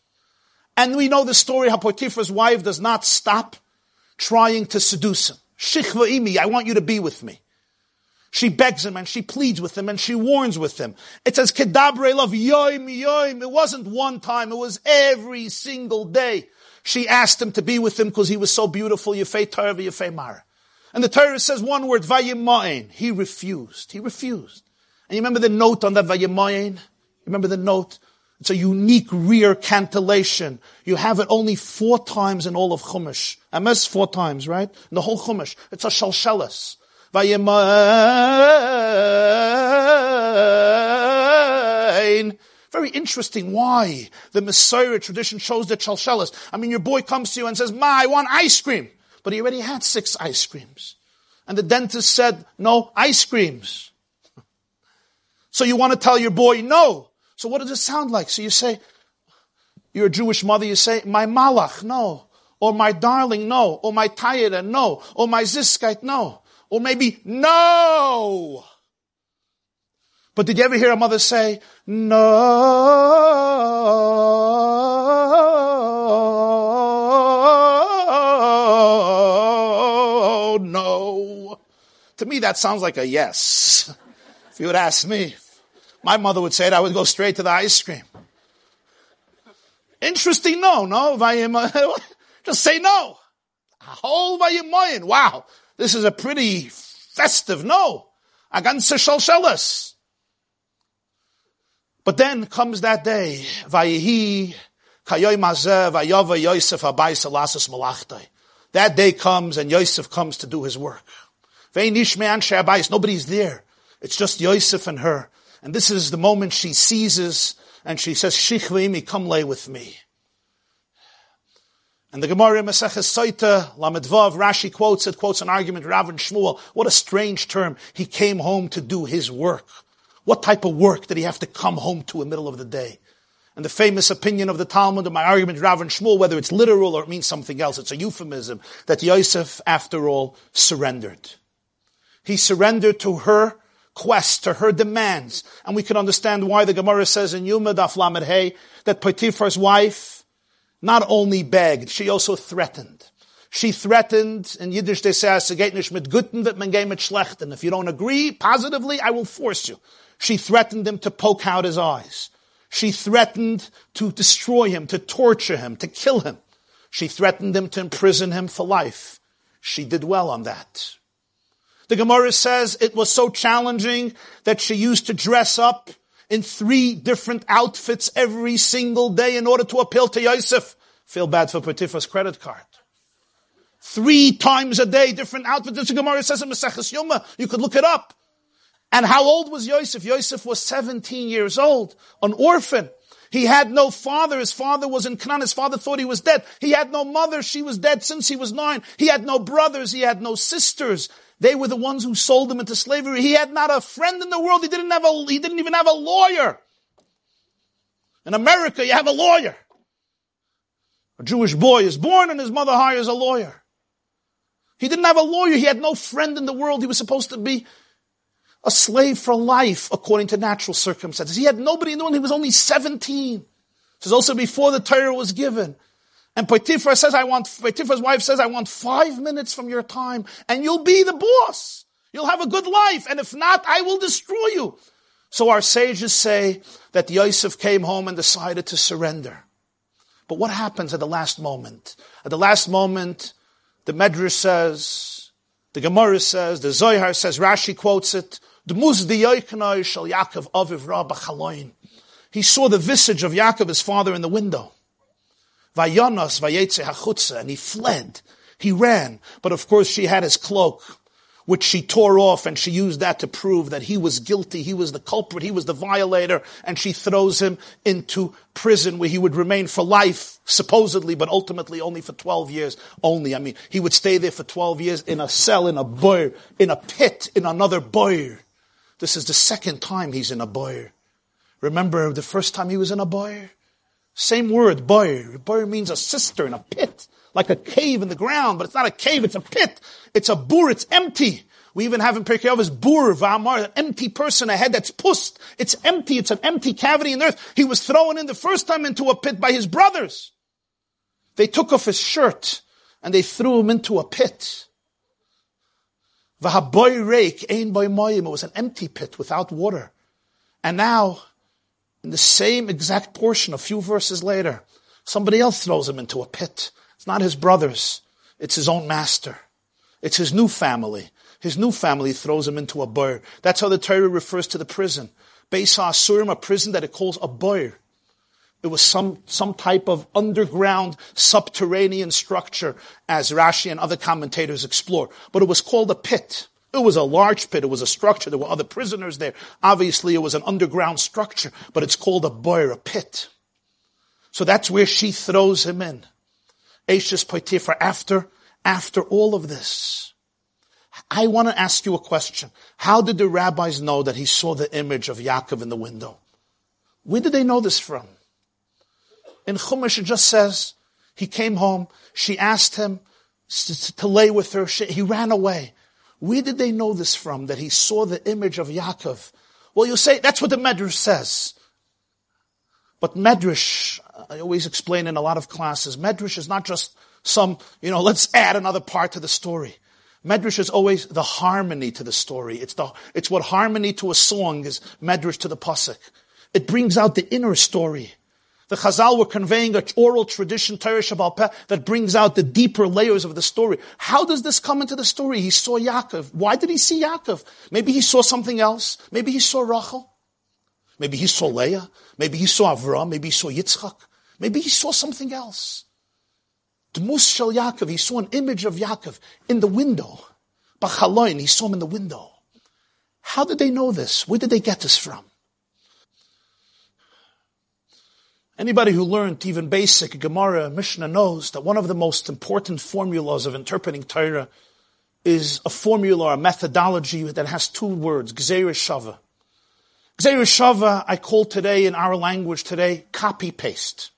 And we know the story how Potiphar's wife does not stop trying to seduce him. Shichva imi, I want you to be with me. She begs him and she pleads with him and she warns with him. It says, Kedabre love yoim yoim. It wasn't one time, it was every single day. She asked him to be with him because he was so beautiful, Yefei Torah Yefei Mara. And the Torah says one word, Vayimayin. He refused. He refused. And you remember the note on that Vayimayin? You remember the note? It's a unique rear cantillation. You have it only four times in all of Chumash. Emes four times, right? In the whole Chumash. It's a shalshelis. Very interesting. Why? The Messiah tradition shows that shalshelis. I mean, your boy comes to you and says, Ma, I want ice cream. But he already had six ice creams. And the dentist said, no ice creams. So you want to tell your boy no. So what does it sound like? So you say, you're a Jewish mother, you say, my malach, no. Or my darling, no. Or my tayera, no. Or my ziskite, no. Or maybe, no! But did you ever hear a mother say, no, no? To me, that sounds like a yes. If you would ask me, my mother would say it, I would go straight to the ice cream. Interesting, no, no, just say no. Wow. This is a pretty festive, no. A ganze Shalshelis. But then comes that day, Vayihi, Kayoy Mazeh, Vayova Yosef Abai Salasas Malachtay. That day comes and Yosef comes to do his work. Nobody's there. It's just Yosef and her. And this is the moment she seizes and she says, Shichvimi, come lay with me. And the Gemara Maseches Soita, Lamedvav, Rashi quotes it, quotes an argument, Rav and Shmuel. What a strange term. He came home to do his work. What type of work did he have to come home to in the middle of the day? And the famous opinion of the Talmud, of my argument, Rav and Shmuel, whether it's literal or it means something else, it's a euphemism, that Yosef, after all, surrendered. He surrendered to her quest, to her demands. And we can understand why the Gemara says in Yuma Daf Lamed Hey that Potiphar's wife, not only begged, she also threatened. She threatened, in Yiddish they say, "Seget nicht mit guten, wird man mit schlechten. If you don't agree positively, I will force you. She threatened him to poke out his eyes. She threatened to destroy him, to torture him, to kill him. She threatened him to imprison him for life. She did well on that. The Gemara says it was so challenging that she used to dress up in three different outfits every single day in order to appeal to Yosef. Feel bad for Potiphar's credit card. Three times a day, different outfits. The Gemara says in Maseches Yoma. You could look it up. And how old was Yosef? Yosef was 17 years old, an orphan. He had no father. His father was in Canaan. His father thought he was dead. He had no mother. She was dead since he was nine. He had no brothers. He had no sisters. They were the ones who sold him into slavery. He had not a friend in the world. He didn't have a, he didn't even have a lawyer. In America, you have a lawyer. A Jewish boy is born and his mother hires a lawyer. He didn't have a lawyer. He had no friend in the world. He was supposed to be a slave for life according to natural circumstances. He had nobody in the world. He was only 17. This is also before the Torah was given. And Potiphar says, I want, Potiphar's wife says, I want five minutes from your time and you'll be the boss. You'll have a good life. And if not, I will destroy you. So our sages say that the Yosef came home and decided to surrender. But what happens at the last moment? At the last moment, the Medrash says, the Gemara says, the Zohar says, Rashi quotes it, He saw the visage of Yaakov, his father, in the window. Vayonos vayetze hachutza, and he fled. He ran. But of course she had his cloak, which she tore off and she used that to prove that he was guilty, he was the culprit, he was the violator, and she throws him into prison where he would remain for life, supposedly, but ultimately only for 12 years only. I mean, he would stay there for 12 years in a cell, in a boir, in a pit, in another boir. This is the second time he's in a boir. Remember the first time he was in a boir? Same word, boir. Boir means a cistern, a pit, like a cave in the ground, but it's not a cave, it's a pit. It's a bur, it's empty. We even have in Pirkei Avos bur, v'amar, an empty person, a head that's pust. It's empty, it's an empty cavity in the earth. He was thrown in the first time into a pit by his brothers. They took off his shirt and they threw him into a pit. V'haboy reik, ein boy moyim. It was an empty pit without water. And now in the same exact portion, a few verses later, somebody else throws him into a pit. It's not his brothers. It's his own master. It's his new family. His new family throws him into a boir. That's how the Torah refers to the prison. Beis Surim, a prison that it calls a boir. It was some, some type of underground subterranean structure as Rashi and other commentators explore. But it was called a pit. It was a large pit. It was a structure. There were other prisoners there. Obviously, it was an underground structure, but it's called a boir, a pit. So that's where she throws him in. Ashes Potiphar, after, after all of this. I want to ask you a question. How did the rabbis know that he saw the image of Yaakov in the window? Where did they know this from? In Chumash, it just says, he came home, she asked him to, lay with her, she, he ran away. Where did they know this from, that he saw the image of Yaakov? Well, you say, that's what the Medrash says. But Medrash, I always explain in a lot of classes, Medrash is not just some, you know, let's add another part to the story. Medrash is always the harmony to the story. It's the, it's what harmony to a song is Medrash to the Pasuk. It brings out the inner story. The Chazal were conveying an oral tradition, Torah that brings out the deeper layers of the story. How does this come into the story? He saw Yaakov. Why did he see Yaakov? Maybe he saw something else. Maybe he saw Rachel. Maybe he saw Leah. Maybe he saw Avram. Maybe he saw Yitzchak. Maybe he saw something else. Dmus Shel Yaakov, he saw an image of Yaakov in the window. Bachaloin, he saw him in the window. How did they know this? Where did they get this from? Anybody who learned even basic Gemara, Mishnah knows that one of the most important formulas of interpreting Torah is a formula, a methodology that has two words, Gzeir Shava. Gzeir Shava, I call today in our language today, copy paste.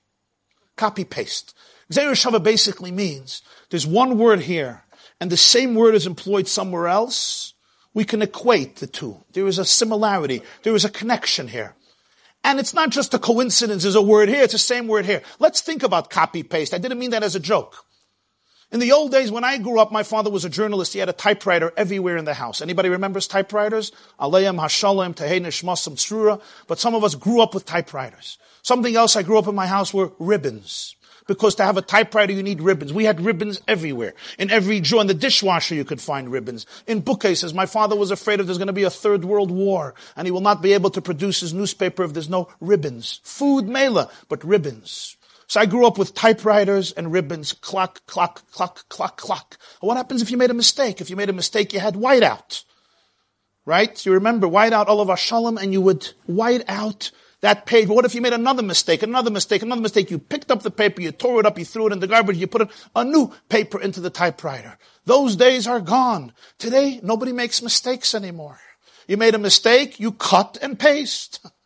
Copy paste. Gzeir Shava basically means there's one word here and the same word is employed somewhere else. We can equate the two. There is a similarity. There is a connection here. And it's not just a coincidence, there's a word here, it's the same word here. Let's think about copy paste. I didn't mean that as a joke. In the old days, when I grew up, my father was a journalist. He had a typewriter everywhere in the house. Anybody remembers typewriters? Aleim, Hashalem, Tehene, Shmasam, Tsrura. But some of us grew up with typewriters. Something else I grew up in my house were ribbons. Because to have a typewriter, you need ribbons. We had ribbons everywhere. In every drawer, in the dishwasher, you could find ribbons. In bookcases, my father was afraid of there's going to be a third world war, and he will not be able to produce his newspaper if there's no ribbons. Food, mela, but ribbons. So I grew up with typewriters and ribbons, clock, clock, clock, clock, clock. What happens if you made a mistake? If you made a mistake, you had whiteout. Right? You remember whiteout all of our Shalom and you would white out that page. What if you made another mistake, another mistake, another mistake? You picked up the paper, you tore it up, you threw it in the garbage, you put a new paper into the typewriter. Those days are gone. Today, nobody makes mistakes anymore. You made a mistake, you cut and paste.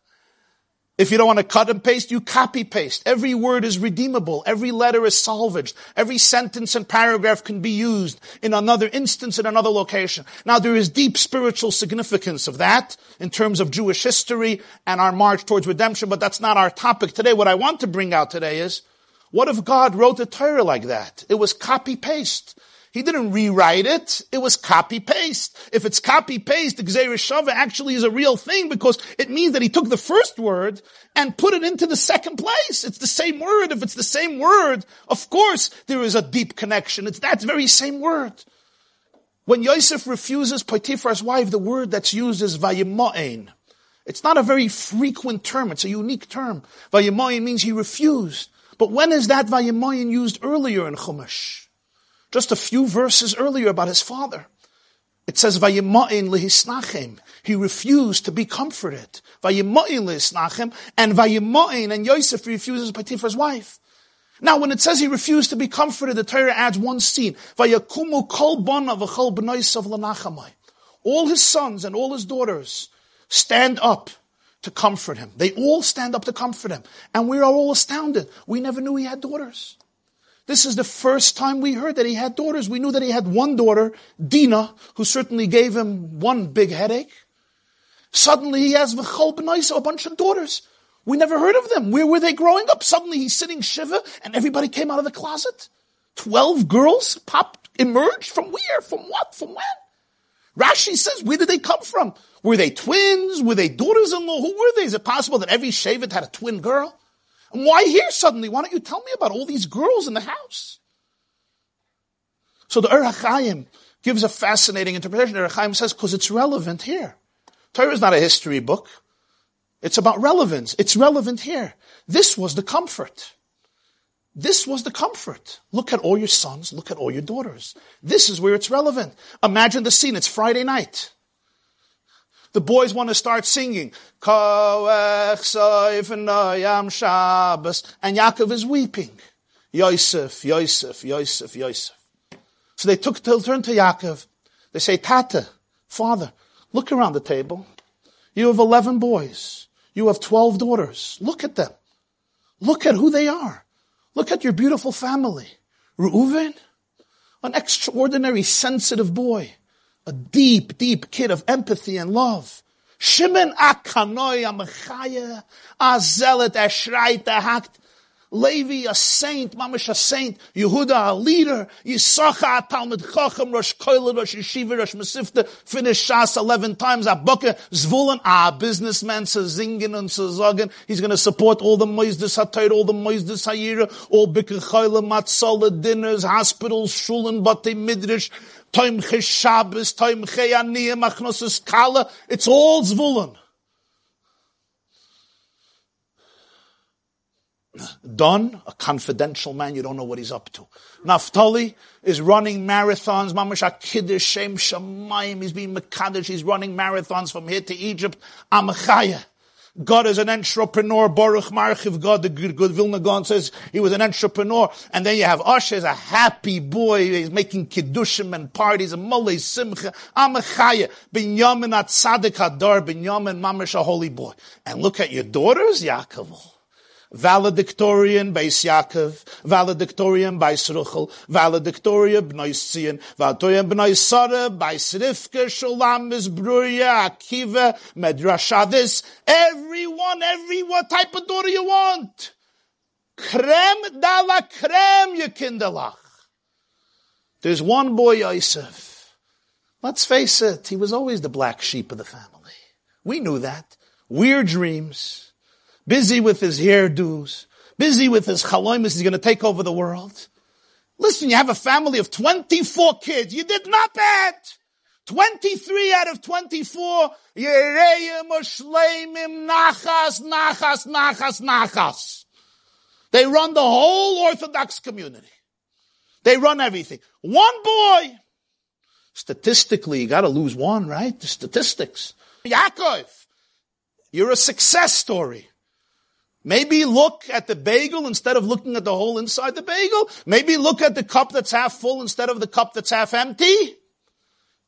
If you don't want to cut and paste, you copy paste. Every word is redeemable. Every letter is salvaged. Every sentence and paragraph can be used in another instance in another location. Now there is deep spiritual significance of that in terms of Jewish history and our march towards redemption, but that's not our topic today. What I want to bring out today is, what if God wrote the Torah like that? It was copy paste. He didn't rewrite it. It was copy paste. If it's copy paste, Gzeir Shava actually is a real thing because it means that he took the first word and put it into the second place. It's the same word. If it's the same word, of course there is a deep connection. It's that very same word. When Yosef refuses Potiphar's wife, the word that's used is vayimain. It's not a very frequent term. It's a unique term. Vayimain means he refused. But when is that vayimain used earlier in Chumash? Just a few verses earlier about his father. It says, Vayima'in lehisnachem. He refused to be comforted. Vayima'in lehisnachem. And Vayima'in and Yosef refuses Potiphar's wife. Now, when it says he refused to be comforted, the Torah adds one scene. Vayakumu kol bana v'chol b'noisav l'nachamai. All his sons and all his daughters stand up to comfort him. They all stand up to comfort him. And we are all astounded. We never knew he had daughters. This is the first time we heard that he had daughters. We knew that he had one daughter, Dina, who certainly gave him one big headache. Suddenly he has a bunch of daughters. We never heard of them. Where were they growing up? Suddenly he's sitting Shiva and everybody came out of the closet. Twelve girls popped, emerged from where? From what? From when? Rashi says, where did they come from? Were they twins? Were they daughters-in-law? Who were they? Is it possible that every Shevet had a twin girl? And why here suddenly? Why don't you tell me about all these girls in the house? So the Ohr gives a fascinating interpretation. Ohr HaChaim says, because it's relevant here. Torah is not a history book. It's about relevance. It's relevant here. This was the comfort. This was the comfort. Look at all your sons. Look at all your daughters. This is where it's relevant. Imagine the scene. It's Friday night. The boys want to start singing. And Yaakov is weeping. Yosef, Yosef, Yosef, Yosef. So they took to turn to Yaakov. They say, Tata, father, look around the table. You have 11 boys. You have 12 daughters. Look at them. Look at who they are. Look at your beautiful family. Reuven, an extraordinary sensitive boy a deep, deep kid of empathy and love. Shimon akanoi amachaya, azelet eshrait hakt. Levi, a saint, Mamish, a saint, Yehuda, a leader, Yisachar, a Talmud Chacham, Rosh Koila, Rosh Yeshiva, Rosh Masifta, finish Shas 11 times, Abuka, Zvulun, a businessman, Zingen and Zazagan, he's going to support all the Moizdis HaTayr, all the Moizdis HaYira, all Bikr Chayla, Matzala, dinners, hospitals, Shulen, Bate Midrash, Toim Shabbos, Toim Aniyah, Machnosus Kala, it's all Zvulun. Dan, a confidential man, you don't know what he's up to. Naphtali is running marathons, Mamash Kiddush, Shem Shamayim, he's being Mekadesh, he's running marathons from here to Egypt, Amachaya. Gad is an entrepreneur. Baruch Marchiv Gad, the good, good Vilna Gaon says he was an entrepreneur. And then you have Usher, a happy boy. He's making kiddushim and parties and mulay simcha. Amachaya. Binyamin at Sadik Hadar. Binyamin Mamash, a holy boy. And look at your daughters, Yaakov valedictorian by Yaakov, valedictorian by Sruchel, valedictorian by Tzion, valedictorian by Sarah, by Srifka, Shulam, Bruya, Akiva, Medrashadis, everyone, every what type of daughter you want. Krem dala krem, you kinderlach. There's one boy, Yosef. Let's face it, he was always the black sheep of the family. We knew that. Weird dreams busy with his hairdos, busy with his chaloimus, he's going to take over the world. Listen, you have a family of 24 kids. You did not bad. 23 out of 24. Yereim Ushleimim Nachas, Nachas, Nachas, Nachas. They run the whole Orthodox community. They run everything. One boy. Statistically, you gotta lose one, right? The statistics. Yaakov. You're a success story. Maybe look at the bagel instead of looking at the hole inside the bagel. Maybe look at the cup that's half full instead of the cup that's half empty.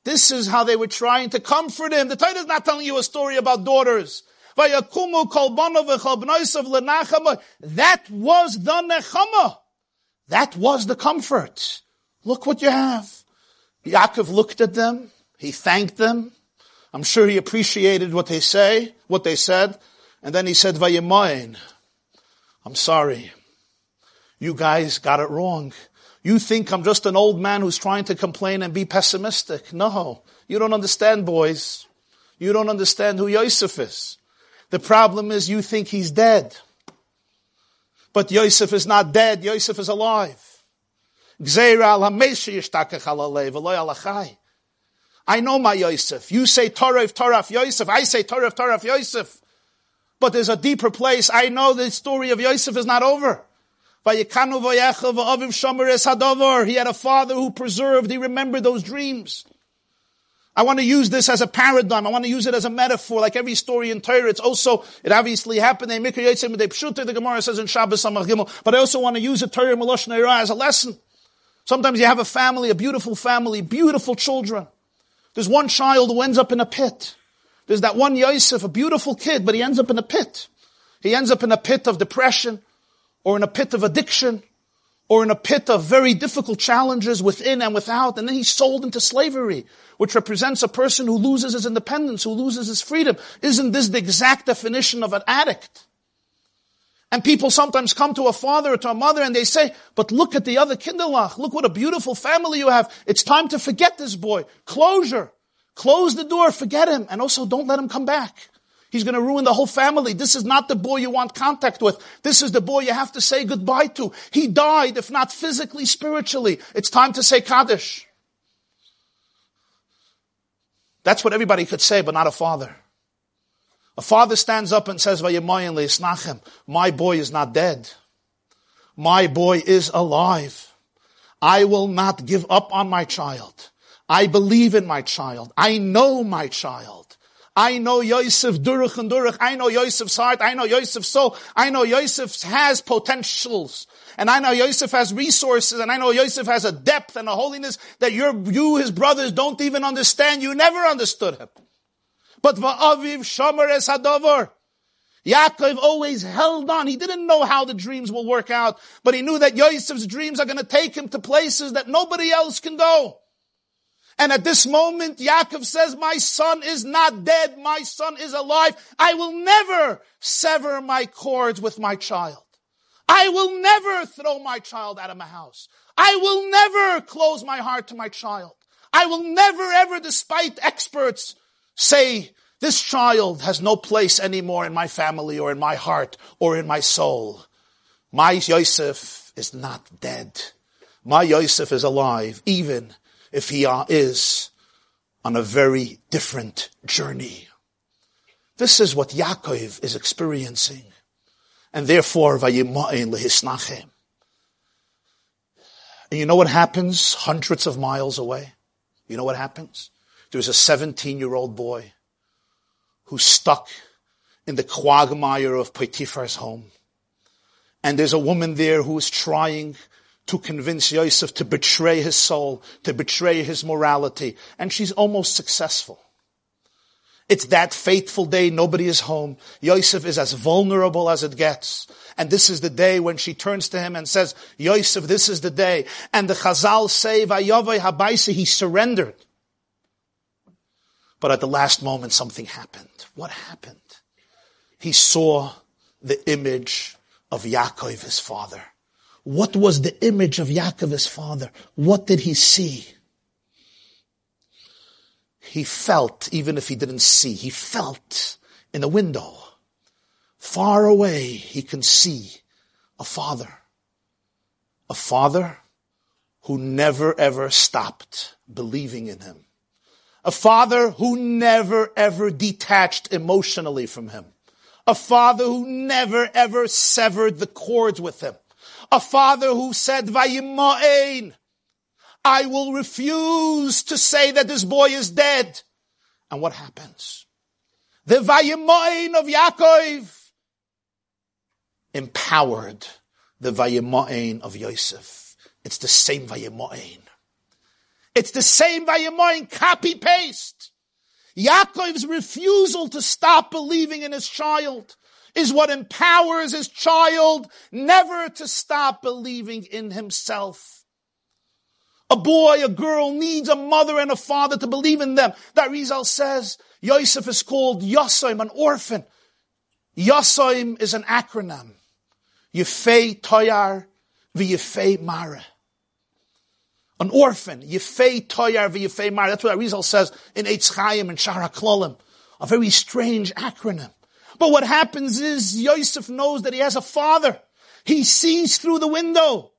This is how they were trying to comfort him. The Torah is not telling you a story about daughters. That was the nechama. That was the comfort. Look what you have. Yaakov looked at them. He thanked them. I'm sure he appreciated what they say, what they said. And then he said, Vayemoin, I'm sorry. You guys got it wrong. You think I'm just an old man who's trying to complain and be pessimistic. No. You don't understand, boys. You don't understand who Yosef is. The problem is you think he's dead. But Yosef is not dead. Yosef is alive. I know my Yosef. You say Torah Torah Yosef. I say Torah Torah Yosef. But there's a deeper place. I know the story of Yosef is not over. He had a father who preserved, he remembered those dreams. I want to use this as a paradigm. I want to use it as a metaphor, like every story in Torah. It's also, it obviously happened. The Gemara says in Shabbos But I also want to use a Torah as a lesson. Sometimes you have a family, a beautiful family, beautiful children. There's one child who ends up in a pit. There's that one Yosef, a beautiful kid, but he ends up in a pit. He ends up in a pit of depression, or in a pit of addiction, or in a pit of very difficult challenges within and without, and then he's sold into slavery, which represents a person who loses his independence, who loses his freedom. Isn't this the exact definition of an addict? And people sometimes come to a father or to a mother and they say, but look at the other kinderlach. Look what a beautiful family you have. It's time to forget this boy. Closure. Close the door, forget him, and also don't let him come back. He's going to ruin the whole family. This is not the boy you want contact with. This is the boy you have to say goodbye to. He died, if not physically, spiritually. It's time to say Kaddish. That's what everybody could say, but not a father. A father stands up and says, My boy is not dead. My boy is alive. I will not give up on my child. I believe in my child. I know my child. I know Yosef Durach and Durach. I know Yosef's heart. I know Yosef's soul. I know Yosef has potentials. And I know Yosef has resources. And I know Yosef has a depth and a holiness that you, his brothers, don't even understand. You never understood him. But Va'aviv Shomer Es Hadover. Yaakov always held on. He didn't know how the dreams will work out, but he knew that Yosef's dreams are going to take him to places that nobody else can go. And at this moment, Yaakov says, my son is not dead. My son is alive. I will never sever my cords with my child. I will never throw my child out of my house. I will never close my heart to my child. I will never ever, despite experts, say this child has no place anymore in my family or in my heart or in my soul. My Yosef is not dead. My Yosef is alive, even if he is on a very different journey. This is what Yaakov is experiencing. And therefore, lehisnachem. And you know what happens hundreds of miles away? You know what happens? There's a 17 year old boy who's stuck in the quagmire of Potiphar's home. And there's a woman there who is trying to convince Yosef to betray his soul, to betray his morality. And she's almost successful. It's that fateful day, nobody is home. Yosef is as vulnerable as it gets. And this is the day when she turns to him and says, Yosef, this is the day. And the Chazal say, Vayavai Habaisi, he surrendered. But at the last moment, something happened. What happened? He saw the image of Yaakov, his father. What was the image of Yaakov, his father? What did he see? He felt, even if he didn't see, he felt in the window. Far away, he can see a father. A father who never ever stopped believing in him. A father who never ever detached emotionally from him. A father who never ever severed the cords with him. A father who said, Vayima'ain, I will refuse to say that this boy is dead. And what happens? The Vayima'ain of Yaakov empowered the Vayima'ain of Yosef. It's the same Vayima'ain. It's the same Vayimoin, copy paste. Yaakov's refusal to stop believing in his child is what empowers his child never to stop believing in himself. A boy, a girl needs a mother and a father to believe in them. The Arizal says Yosef is called Yosaim, an orphan. Yosaim is an acronym. Yefei Toyar v'Yefei Mara an orphan, Yefei Toyar v'Yefei Mara. That's what Arizal says in Eitz Chaim and Shara Klolim. A very strange acronym. But what happens is Yosef knows that he has a father. He sees through the window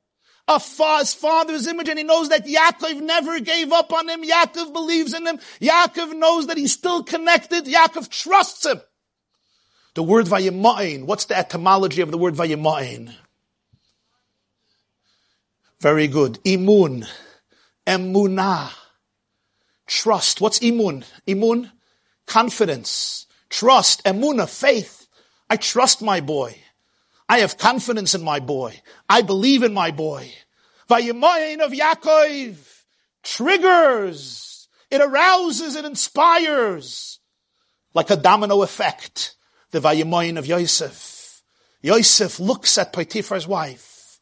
a his father's image and he knows that Yaakov never gave up on him. Yaakov believes in him. Yaakov knows that he's still connected. Yaakov trusts him. The word Vayima'in, what's the etymology of the word Vayima'in? Very good. Imun emunah. Trust. What's imun? Imun? Confidence. Trust. Emunah. Faith. I trust my boy. I have confidence in my boy. I believe in my boy. Vayimayin of Yaakov triggers. It arouses, it inspires. Like a domino effect. The Vayimayin of Yosef. Yosef looks at Potiphar's wife.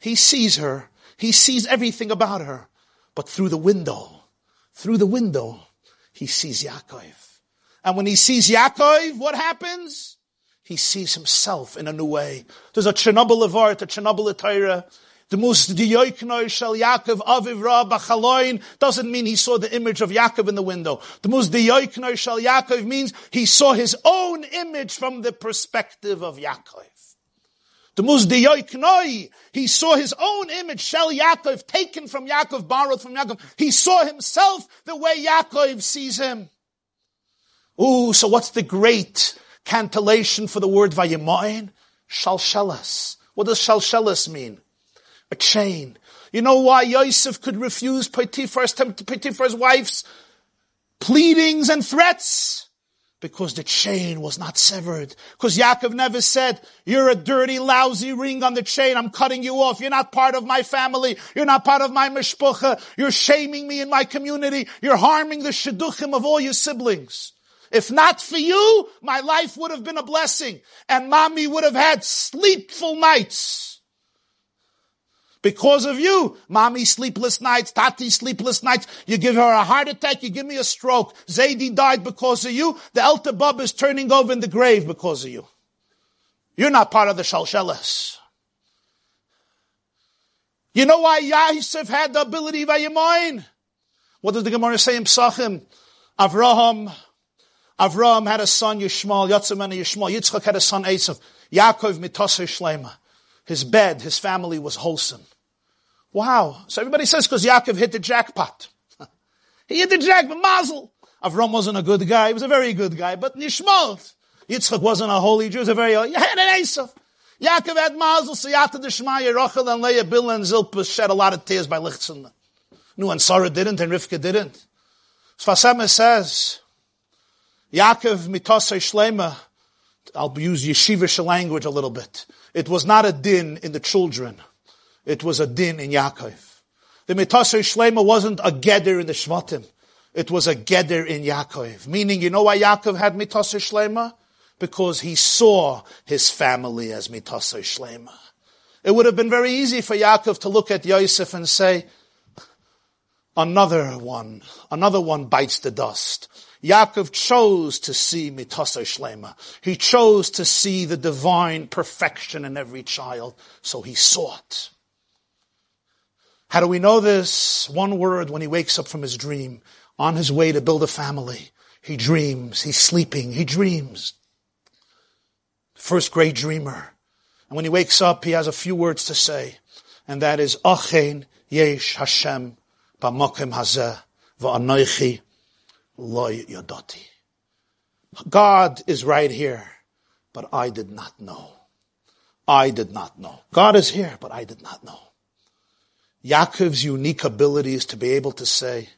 He sees her. He sees everything about her. But through the window, through the window, he sees Yaakov. And when he sees Yaakov, what happens? He sees himself in a new way. There's a Chernobyl of art, a Chernobyl Torah. The most diyoiknoi shel Yaakov aviv ra b'chaloin doesn't mean he saw the image of Yaakov in the window. The most diyoiknoi shel Yaakov means he saw his own image from the perspective of Yaakov. The Muzdiyoi he saw his own image, Shel Yaakov, taken from Yaakov, borrowed from Yaakov. He saw himself the way Yaakov sees him. Ooh, so what's the great cantillation for the word Vayimayin? Shalshelas. What does Shalshelas mean? A chain. You know why Yosef could refuse Potiphar's, Potiphar's wife's pleadings and threats? because the chain was not severed. Because Yaakov never said, you're a dirty, lousy ring on the chain. I'm cutting you off. You're not part of my family. You're not part of my mishpucha. You're shaming me in my community. You're harming the shidduchim of all your siblings. If not for you, my life would have been a blessing and mommy would have had sleepful nights. Because of you, mommy sleepless nights, tati sleepless nights. You give her a heart attack, you give me a stroke. Zaidi died because of you. The Elta Bub is turning over in the grave because of you. You're not part of the Shalshelas. You know why Yosef had the ability of Vayimayin? What does the Gemara say in Psachim? Avraham, Avraham had a son Yishmael, Yatzim and Yishmael. Yitzchak had a son Esav. Yaakov mitoseh shlema. His bed, his family was wholesome. Wow. So everybody says because Yaakov hit the jackpot. he hit the jackpot, mazel. Avram wasn't a good guy. He was a very good guy. But Yishmael, Yitzchak wasn't a holy Jew. He was a very, you had an Esav. Yaakov had mazel, Siyata Deshmaya, Rachel and Leah, Bilhah and Zilpah shed a lot of tears by Lichtzin. No, and Sarah didn't, and Rivka didn't. Sfas says, Yaakov mitosay shlema, I'll use yeshivish language a little bit. It was not a din in the children. It was a din in Yaakov. The mitosay shlema wasn't a geder in the shvatim. It was a geder in Yaakov. Meaning, you know why Yaakov had mitosay shlema? Because he saw his family as mitosay shlema. It would have been very easy for Yaakov to look at Yosef and say, another one, another one bites the dust. Yaakov chose to see mitasa shlema. He chose to see the divine perfection in every child, so he it. How do we know this? One word when he wakes up from his dream, on his way to build a family. He dreams, he's sleeping, he dreams. First great dreamer. And when he wakes up, he has a few words to say, and that is, Achen Yesh Hashem b'makim hazeh v'anoichi loy yodoti. God is right here, but I did not know. I did not know. God is here, but I did not know. Yaakov's unique ability is to be able to say,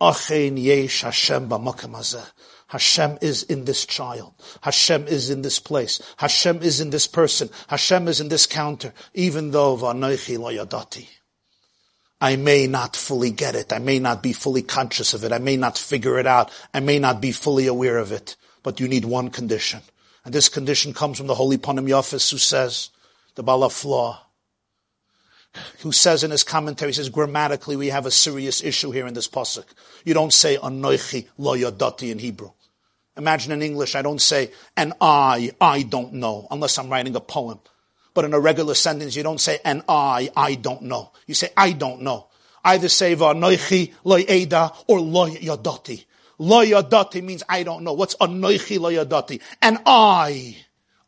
Achein yesh Hashem hazeh. Hashem is in this child. Hashem is in this place. Hashem is in this person. Hashem is in this counter, even though v'anoichi lo yadati. I may not fully get it. I may not be fully conscious of it. I may not figure it out. I may not be fully aware of it. But you need one condition. And this condition comes from the Holy Panim Yafis who says, the Baal Haflaah, who says in his commentary, he says, grammatically we have a serious issue here in this pasuk. You don't say anoichi lo yadati in Hebrew. Imagine in English, I don't say, and I, I don't know, unless I'm writing a poem. But in a regular sentence, you don't say, and I, I don't know. You say, I don't know. Either say, v'anoichi loy eda, or loy yadati. Yadati means I don't know. What's anoichi loy yadati? And I,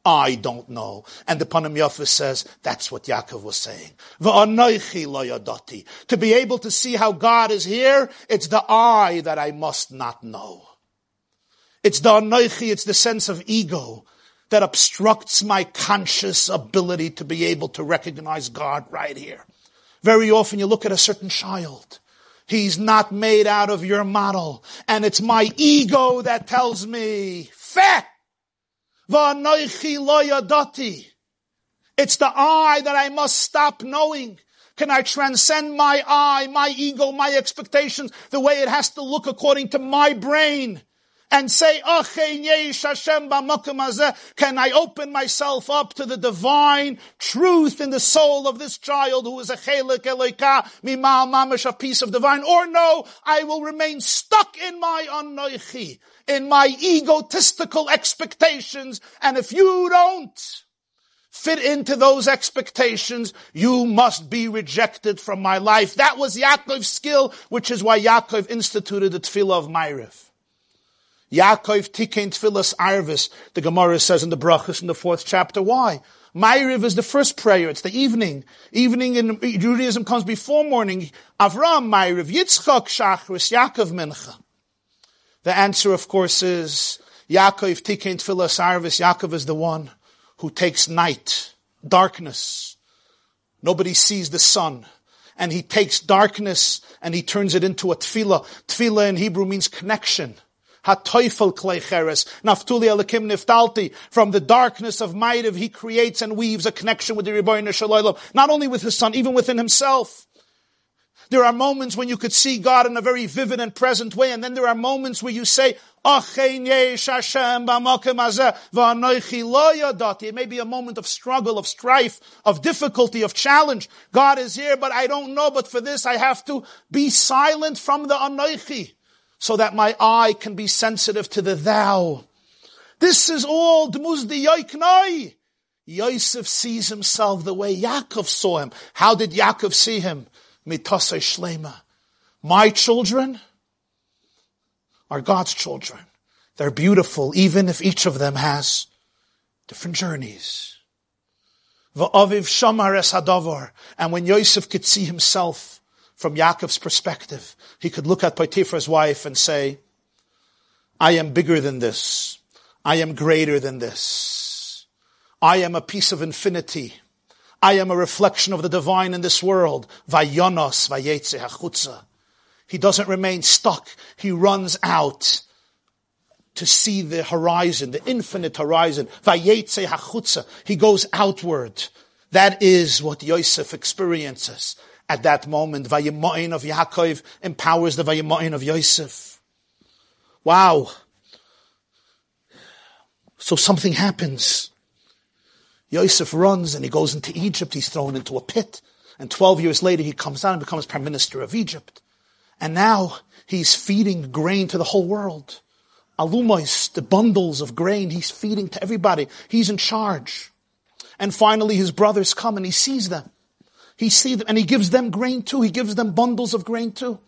I don't know. And the Panim Yafis says, that's what Yaakov was saying. To be able to see how God is here, it's the I that I must not know. It's the anoichi, it's the sense of ego that obstructs my conscious ability to be able to recognize God right here. Very often you look at a certain child. He's not made out of your model. And it's my ego that tells me, Feh! It's the I that I must stop knowing. Can I transcend my I, my ego, my expectations, the way it has to look according to my brain? And say, oh, can I open myself up to the divine truth in the soul of this child who is a chelik eloika, mimal mamash, a piece of divine, or no, I will remain stuck in my anoichi, in my egotistical expectations, and if you don't, fit into those expectations, you must be rejected from my life. That was Yaakov's skill, which is why Yaakov instituted the tefillah of Ma'ariv. Yaakov tikein tfilas arvis, the Gemara says in the Brachas in the fourth chapter. Why? Ma'ariv is the first prayer. It's the evening. Evening in Judaism comes before morning. Avram Ma'ariv, Yitzchak Shachris, Yaakov Mincha. The answer, of course, is Yaakov tikein tfilas arvis. Yaakov is the one who takes night, darkness. Nobody sees the sun. And he takes darkness and he turns it into a tefillah. Tefillah in Hebrew means connection. Hatoifel Kleicheres, Naftuli Elikim Niftalti. From the darkness of Ma'ariv, he creates and weaves a connection with the Ribbono Shel Olam, not only with his son, even within himself. There are moments when you could see God in a very vivid and present way, and then there are moments where you say, it may be a moment of struggle, of strife, of difficulty, of challenge. God is here, but I don't know, but for this I have to be silent from the anoichi so that my eye can be sensitive to the thou. This is all Dmuzdi Yoiknoi. Yosef sees himself the way Yaakov saw him. How did Yaakov see him? Mitase Shlema. My children are God's children. They're beautiful, even if each of them has different journeys. And when Yosef could see himself from Yaakov's perspective, he could look at Potiphar's wife and say, I am bigger than this. I am greater than this. I am a piece of infinity. I am a reflection of the divine in this world. Vayonos vayetze hachutza. He doesn't remain stuck. He runs out to see the horizon, the infinite horizon. Vayetze hachutza. He goes outward. That is what Yosef experiences at that moment. Vayimain of Yaakov empowers the Vayimain of Yosef. Wow. So something happens. Yosef runs and he goes into Egypt. He's thrown into a pit. And 12 years later, he comes out and becomes prime minister of Egypt. And now he's feeding grain to the whole world. Alumos, the bundles of grain, he's feeding to everybody. He's in charge. And finally his brothers come and he sees them. He sees them and he gives them grain too. He gives them bundles of grain too.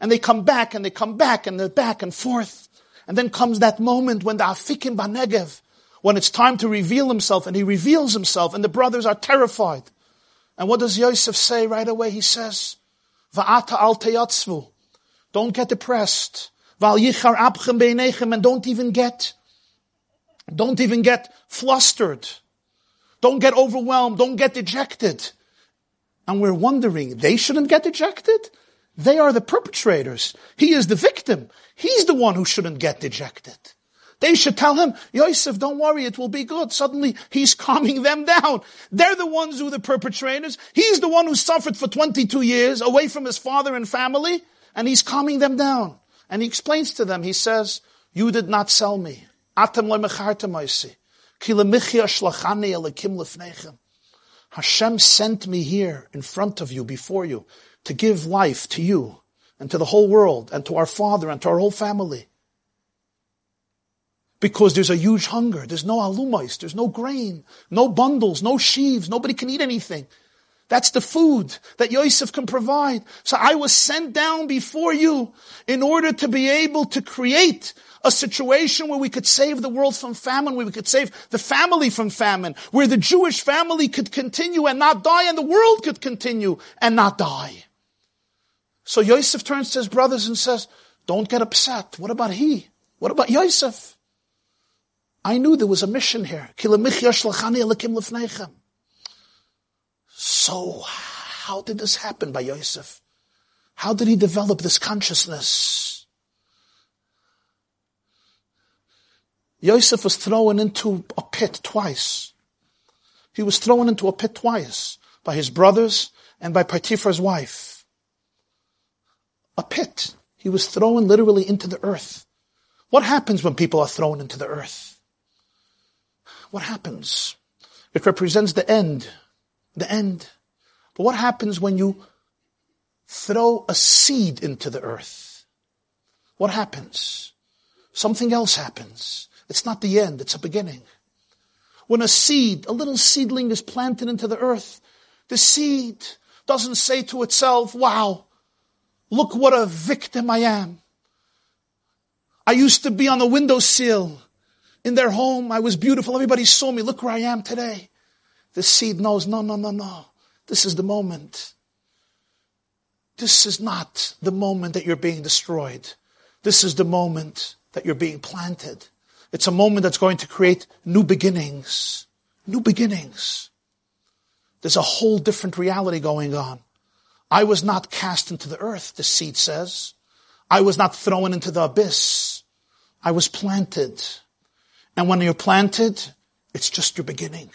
And they come back and they come back and they're back and forth. And then comes that moment when the Afikim Banegev, when it's time to reveal himself and he reveals himself and the brothers are terrified. And what does Yosef say right away? He says, Va'ata al teyatzvu. Don't get depressed. Val yichar abchem and don't even get, don't even get flustered. Don't get overwhelmed. Don't get dejected. And we're wondering, they shouldn't get ejected? They are the perpetrators. He is the victim. He's the one who shouldn't get ejected. They should tell him, Yosef, don't worry, it will be good. Suddenly, he's calming them down. They're the ones who are the perpetrators. He's the one who suffered for 22 years away from his father and family, and he's calming them down. And he explains to them, he says, you did not sell me. Hashem sent me here in front of you, before you, to give life to you and to the whole world and to our father and to our whole family. Because there's a huge hunger. There's no alumais. There's no grain, no bundles, no sheaves. Nobody can eat anything. That's the food that Yosef can provide. So I was sent down before you in order to be able to create a situation where we could save the world from famine, where we could save the family from famine, where the Jewish family could continue and not die and the world could continue and not die. So Yosef turns to his brothers and says, don't get upset. What about he? What about Yosef? I knew there was a mission here. So, how did this happen by Yosef? How did he develop this consciousness? Yosef was thrown into a pit twice. He was thrown into a pit twice by his brothers and by Potiphar's wife. A pit. He was thrown literally into the earth. What happens when people are thrown into the earth? What happens? It represents the end. The end. But what happens when you throw a seed into the earth? What happens? Something else happens. It's not the end, it's a beginning. When a seed, a little seedling is planted into the earth, the seed doesn't say to itself, wow, look what a victim I am. I used to be on the windowsill in their home. I was beautiful. Everybody saw me. Look where I am today. The seed knows, no, no, no, no. This is the moment. This is not the moment that you're being destroyed. This is the moment that you're being planted. It's a moment that's going to create new beginnings. New beginnings. There's a whole different reality going on. I was not cast into the earth, the seed says. I was not thrown into the abyss. I was planted. And when you're planted, it's just your beginning.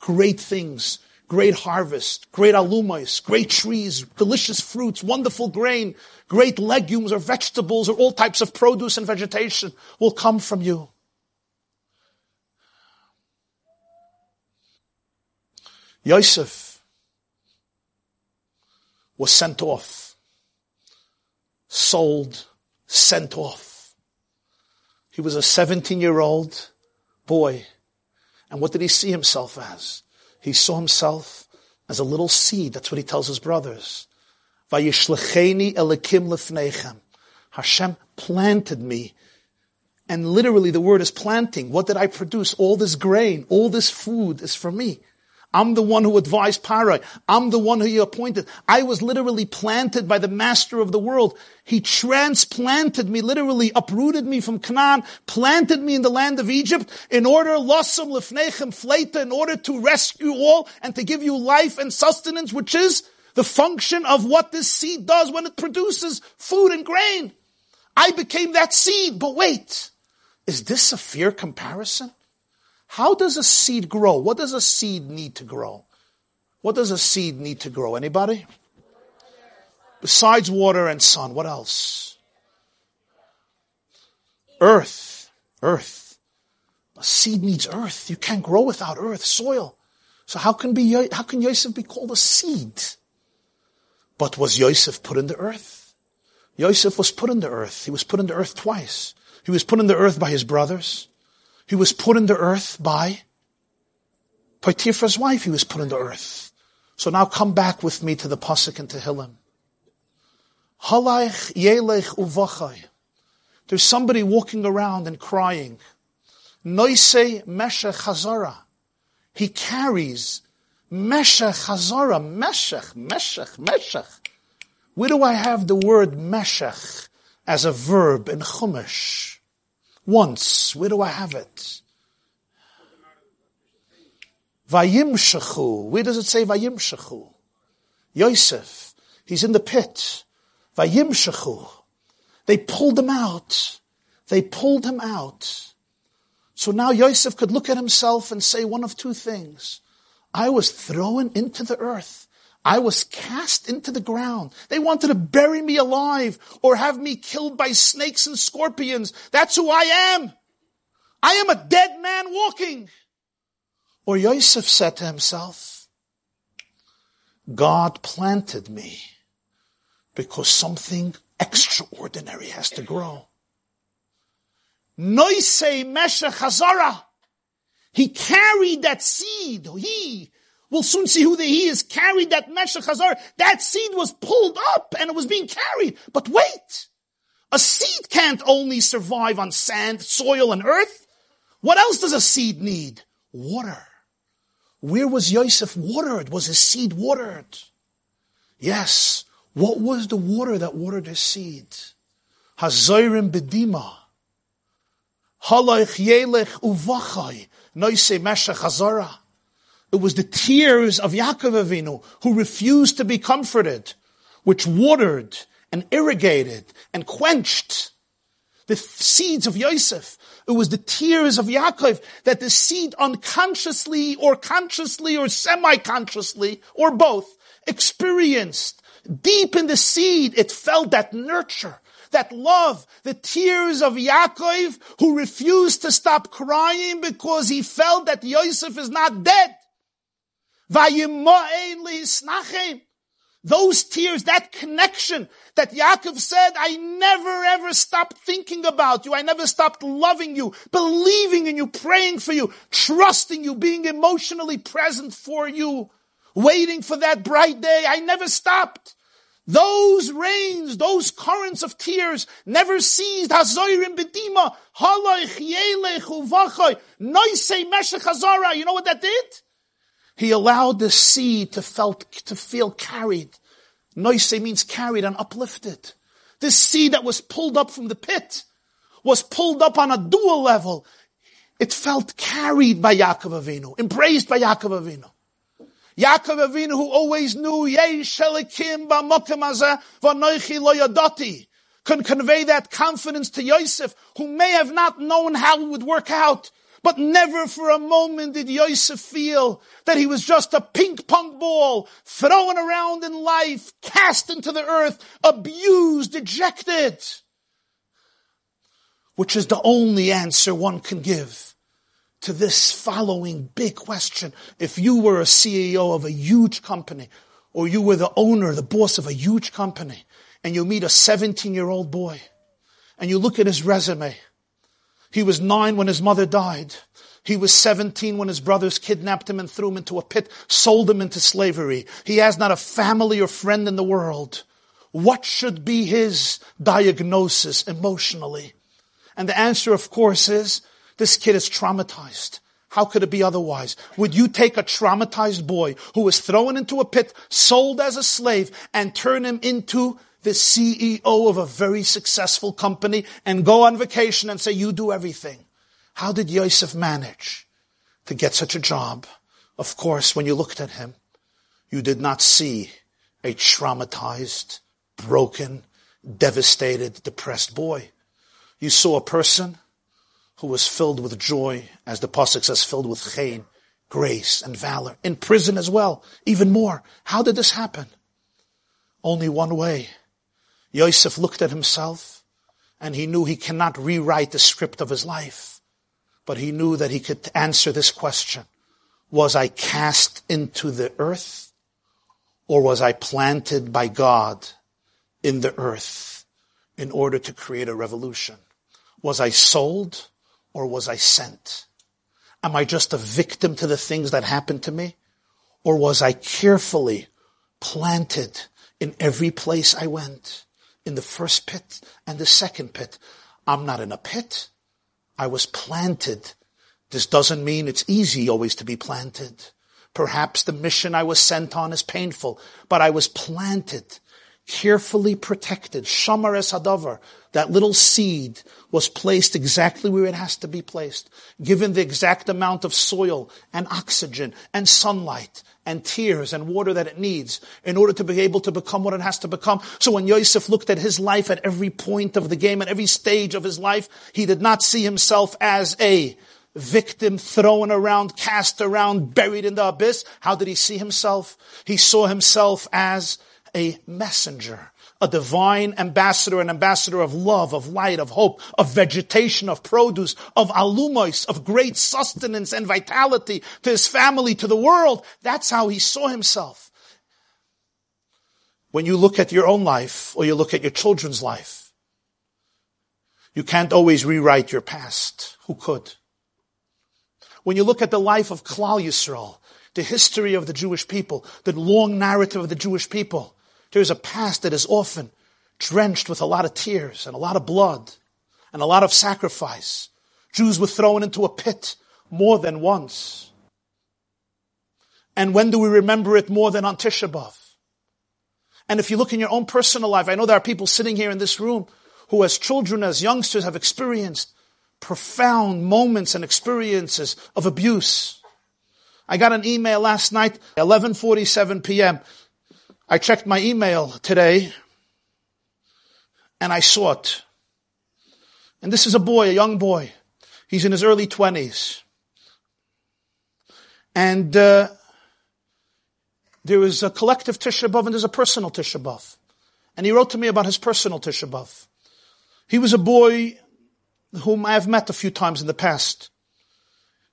Great things, great harvest, great alumais, great trees, delicious fruits, wonderful grain, great legumes or vegetables or all types of produce and vegetation will come from you. Yosef was sent off, sold, sent off. He was a 17 year old boy. And what did he see himself as? He saw himself as a little seed. That's what he tells his brothers. Hashem planted me. And literally the word is planting. What did I produce? All this grain, all this food is for me. I'm the one who advised Parai. I'm the one who he appointed. I was literally planted by the master of the world. He transplanted me, literally uprooted me from Canaan, planted me in the land of Egypt in order, lossum lefnechem fleita, in order to rescue all and to give you life and sustenance, which is the function of what this seed does when it produces food and grain. I became that seed, but wait, is this a fair comparison? How does a seed grow? What does a seed need to grow? What does a seed need to grow? Anybody? Besides water and sun, what else? Earth. Earth. A seed needs earth. You can't grow without earth, soil. So how can be, how can Yosef be called a seed? But was Yosef put in the earth? Yosef was put in the earth. He was put in the earth twice. He was put in the earth by his brothers. He was put into earth by Potiphar's wife. He was put into earth. So now come back with me to the Pasuk and Tehillim. Halaych yelech uvachai. There's somebody walking around and crying. Noise meshech hazara. He carries meshech hazara. Meshech, meshech, meshech. Where do I have the word meshech as a verb in Chumash? Once. Where do I have it? Vayimshachu. Where does it say Vayimshachu? Yosef. He's in the pit. Vayimshachu. They pulled him out. They pulled him out. So now Yosef could look at himself and say one of two things. I was thrown into the earth. I was cast into the ground. They wanted to bury me alive or have me killed by snakes and scorpions. That's who I am. I am a dead man walking. Or Yosef said to himself, God planted me because something extraordinary has to grow. Noise Meshach Hazara. He carried that seed. He, We'll soon see who the he is. Carried that Meshach Hazar. That seed was pulled up and it was being carried. But wait! A seed can't only survive on sand, soil, and earth. What else does a seed need? Water. Where was Yosef watered? Was his seed watered? Yes. What was the water that watered his seed? Hazorim bedima. Halaych yelech uvachai. Noise meshach hazara. It was the tears of Yaakov Avinu who refused to be comforted, which watered and irrigated and quenched the seeds of Yosef. It was the tears of Yaakov that the seed unconsciously or consciously or semi-consciously or both experienced. Deep in the seed, it felt that nurture, that love, the tears of Yaakov who refused to stop crying because he felt that Yosef is not dead. Those tears, that connection that Yaakov said, I never ever stopped thinking about you. I never stopped loving you, believing in you, praying for you, trusting you, being emotionally present for you, waiting for that bright day. I never stopped. Those rains, those currents of tears never ceased. Hazara. You know what that did? He allowed the seed to felt, to feel carried. Noise means carried and uplifted. This seed that was pulled up from the pit was pulled up on a dual level. It felt carried by Yaakov Avinu, embraced by Yaakov Avinu. Yaakov Avinu who always knew, yadati, can convey that confidence to Yosef, who may have not known how it would work out, but never for a moment did Yosef feel that he was just a ping pong ball thrown around in life, cast into the earth, abused, ejected. Which is the only answer one can give to this following big question. If you were a CEO of a huge company, or you were the owner, the boss of a huge company, and you meet a 17 year old boy, and you look at his resume, he was nine when his mother died. He was 17 when his brothers kidnapped him and threw him into a pit, sold him into slavery. He has not a family or friend in the world. What should be his diagnosis emotionally? And the answer, of course, is this kid is traumatized. How could it be otherwise? Would you take a traumatized boy who was thrown into a pit, sold as a slave, and turn him into the CEO of a very successful company and go on vacation and say, you do everything? How did Yosef manage to get such a job? Of course, when you looked at him, you did not see a traumatized, broken, devastated, depressed boy. You saw a person who was filled with joy, as the Pasuk says, filled with chayin, grace, and valor. In prison as well, even more. How did this happen? Only one way. Yosef looked at himself and he knew he cannot rewrite the script of his life, but he knew that he could answer this question. Was I cast into the earth or was I planted by God in the earth in order to create a revolution? Was I sold or was I sent? Am I just a victim to the things that happened to me? Or was I carefully planted in every place I went? In the first pit and the second pit. I'm not in a pit. I was planted. This doesn't mean it's easy always to be planted. Perhaps the mission I was sent on is painful, but I was planted carefully protected. Shamar es hadavar. That little seed was placed exactly where it has to be placed, given the exact amount of soil and oxygen and sunlight and tears and water that it needs in order to be able to become what it has to become. So when Yosef looked at his life at every point of the game, at every stage of his life, he did not see himself as a victim thrown around, cast around, buried in the abyss. How did he see himself? He saw himself as a messenger, a divine ambassador, an ambassador of love, of light, of hope, of vegetation, of produce, of alumos, of great sustenance and vitality to his family, to the world. That's how he saw himself. When you look at your own life or you look at your children's life, you can't always rewrite your past. Who could? When you look at the life of Klal Yisrael, the history of the Jewish people, the long narrative of the Jewish people, there's a past that is often drenched with a lot of tears and a lot of blood and a lot of sacrifice. Jews were thrown into a pit more than once. And when do we remember it more than on Tisha B'Av? And if you look in your own personal life, I know there are people sitting here in this room who as children, as youngsters have experienced profound moments and experiences of abuse. I got an email last night, 11:47 p.m. I checked my email today and I saw it. And this is a boy, a young boy. He's in his early 20s. And uh, there is a collective Tisha B'Av and there's a personal Tisha B'Av. And he wrote to me about his personal Tisha B'Av. He was a boy whom I have met a few times in the past.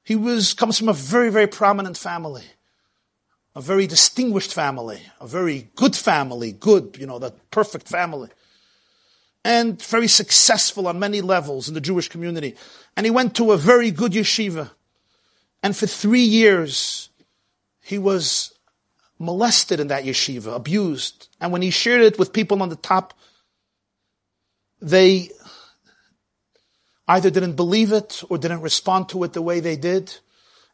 He was, comes from a very, very prominent family a very distinguished family, a very good family, good, you know, that perfect family. And very successful on many levels in the Jewish community. And he went to a very good yeshiva. And for three years, he was molested in that yeshiva, abused. And when he shared it with people on the top, they either didn't believe it or didn't respond to it the way they did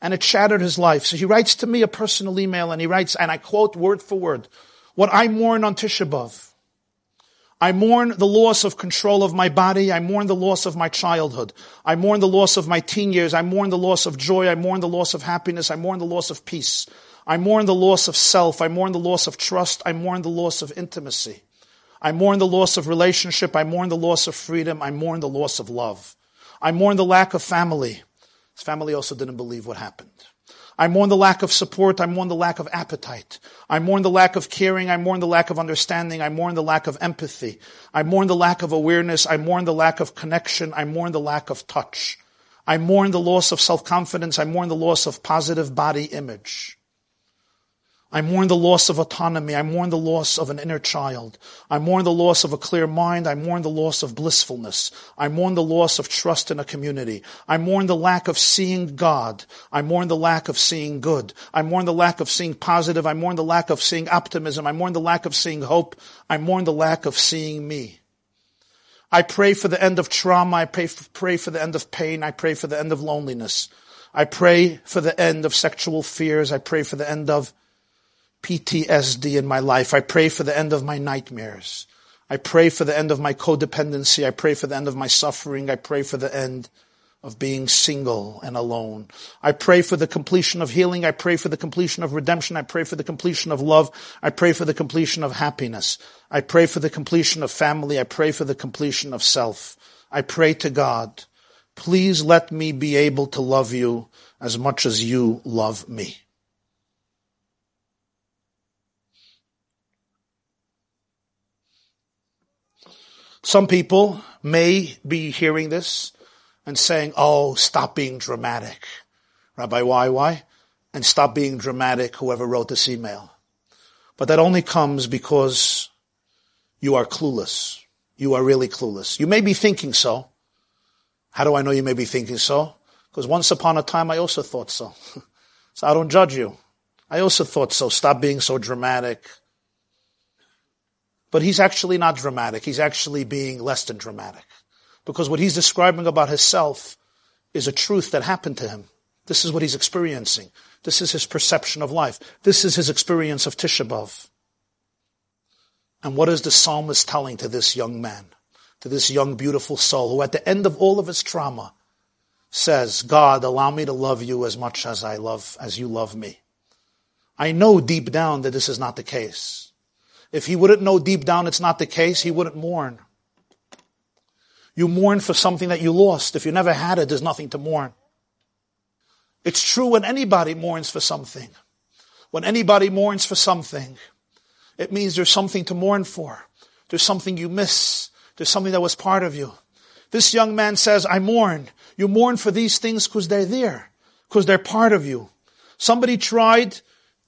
and it shattered his life. So he writes to me a personal email and he writes, and I quote word for word, what I mourn on Tisha B'Av. I mourn the loss of control of my body. I mourn the loss of my childhood. I mourn the loss of my teen years. I mourn the loss of joy. I mourn the loss of happiness. I mourn the loss of peace. I mourn the loss of self. I mourn the loss of trust. I mourn the loss of intimacy. I mourn the loss of relationship. I mourn the loss of freedom. I mourn the loss of love. I mourn the lack of family. His family also didn't believe what happened. I mourn the lack of support. I mourn the lack of appetite. I mourn the lack of caring. I mourn the lack of understanding. I mourn the lack of empathy. I mourn the lack of awareness. I mourn the lack of connection. I mourn the lack of touch. I mourn the loss of self-confidence. I mourn the loss of positive body image. I mourn the loss of autonomy. I mourn the loss of an inner child. I mourn the loss of a clear mind. I mourn the loss of blissfulness. I mourn the loss of trust in a community. I mourn the lack of seeing God. I mourn the lack of seeing good. I mourn the lack of seeing positive. I mourn the lack of seeing optimism. I mourn the lack of seeing hope. I mourn the lack of seeing me. I pray for the end of trauma. I pray for, pray for the end of pain. I pray for the end of loneliness. I pray for the end of sexual fears. I pray for the end of PTSD in my life. I pray for the end of my nightmares. I pray for the end of my codependency. I pray for the end of my suffering. I pray for the end of being single and alone. I pray for the completion of healing. I pray for the completion of redemption. I pray for the completion of love. I pray for the completion of happiness. I pray for the completion of family. I pray for the completion of self. I pray to God, please let me be able to love you as much as you love me. Some people may be hearing this and saying, oh, stop being dramatic. Rabbi, why, why? And stop being dramatic, whoever wrote this email. But that only comes because you are clueless. You are really clueless. You may be thinking so. How do I know you may be thinking so? Because once upon a time I also thought so. so I don't judge you. I also thought so. Stop being so dramatic. But he's actually not dramatic. He's actually being less than dramatic. Because what he's describing about himself is a truth that happened to him. This is what he's experiencing. This is his perception of life. This is his experience of Tisha B'Av. And what is the psalmist telling to this young man, to this young beautiful soul who at the end of all of his trauma says, God, allow me to love you as much as I love, as you love me. I know deep down that this is not the case. If he wouldn't know deep down it's not the case, he wouldn't mourn. You mourn for something that you lost. If you never had it, there's nothing to mourn. It's true when anybody mourns for something. When anybody mourns for something, it means there's something to mourn for. There's something you miss. There's something that was part of you. This young man says, I mourn. You mourn for these things because they're there, because they're part of you. Somebody tried,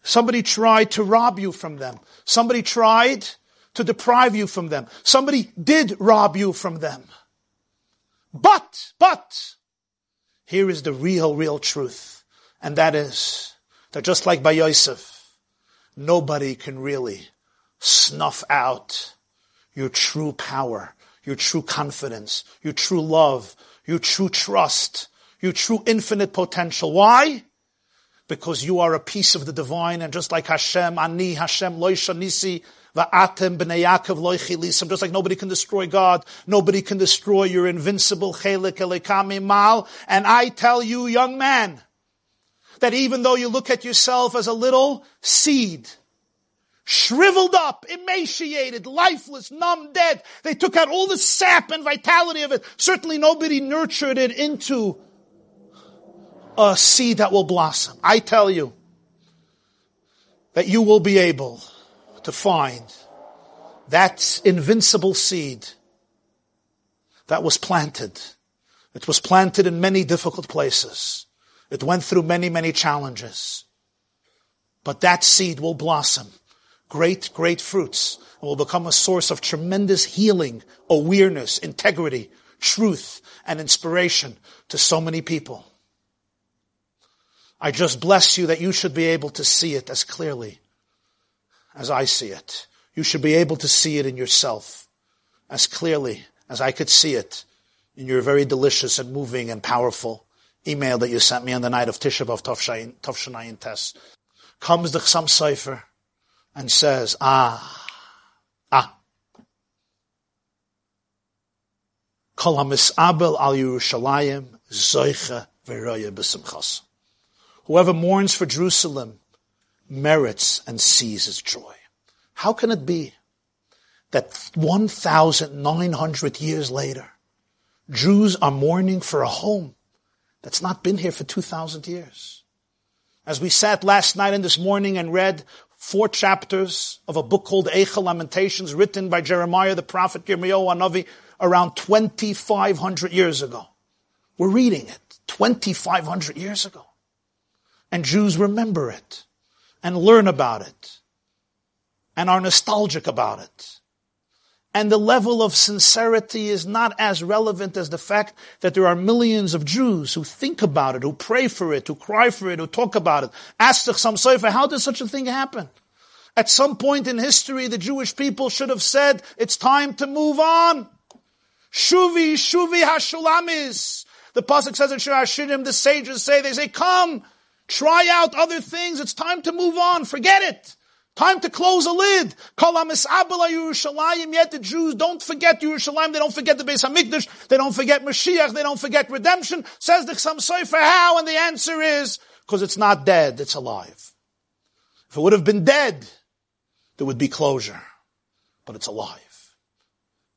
somebody tried to rob you from them. Somebody tried to deprive you from them. Somebody did rob you from them. But, but, here is the real, real truth. And that is that just like by Yosef, nobody can really snuff out your true power, your true confidence, your true love, your true trust, your true infinite potential. Why? Because you are a piece of the divine and just like Hashem, Ani, Hashem, Loisha, Nisi, Va'atem b'nei Yaakov loichilisam. Just like nobody can destroy God, nobody can destroy your invincible chelik elekami mal. And I tell you, young man, that even though you look at yourself as a little seed, shriveled up, emaciated, lifeless, numb, dead, they took out all the sap and vitality of it. Certainly nobody nurtured it into a seed that will blossom. I tell you that you will be able to find that invincible seed that was planted. It was planted in many difficult places. It went through many, many challenges. But that seed will blossom great, great fruits and will become a source of tremendous healing, awareness, integrity, truth, and inspiration to so many people. I just bless you that you should be able to see it as clearly as I see it. You should be able to see it in yourself as clearly as I could see it in your very delicious and moving and powerful email that you sent me on the night of Tisha B'Av Tovshanayin Test. Comes the Chassam Sofer and says, ah, ah. Kol hamis'abel al Yerushalayim zoicha v'roya b'simchas. Whoever mourns for Jerusalem merits and sees his joy. How can it be that 1,900 years later, Jews are mourning for a home that's not been here for 2,000 years? As we sat last night and this morning and read four chapters of a book called Eicha Lamentations written by Jeremiah the prophet Yirmiyahu Hanavi around 2,500 years ago. We're reading it 2,500 years ago. And Jews remember it and learn about it and are nostalgic about it. And the level of sincerity is not as relevant as the fact that there are millions of Jews who think about it, who pray for it, who cry for it, who talk about it. Ask the Chassam Sofer, how did such a thing happen? At some point in history, the Jewish people should have said, it's time to move on. Shuvi, Shuvi Hashulamis. The Pasuk says in Shir Hashirim, the sages say, they say, come, try out other things. It's time to move on. Forget it. Time to close a lid. Yerushalayim. Yet the Jews don't forget Yerushalayim. They don't forget the Beis Hamikdash. They don't forget Mashiach. They don't forget redemption. Says the Chassam Sofer how? And the answer is because it's not dead. It's alive. If it would have been dead, there would be closure. But it's alive.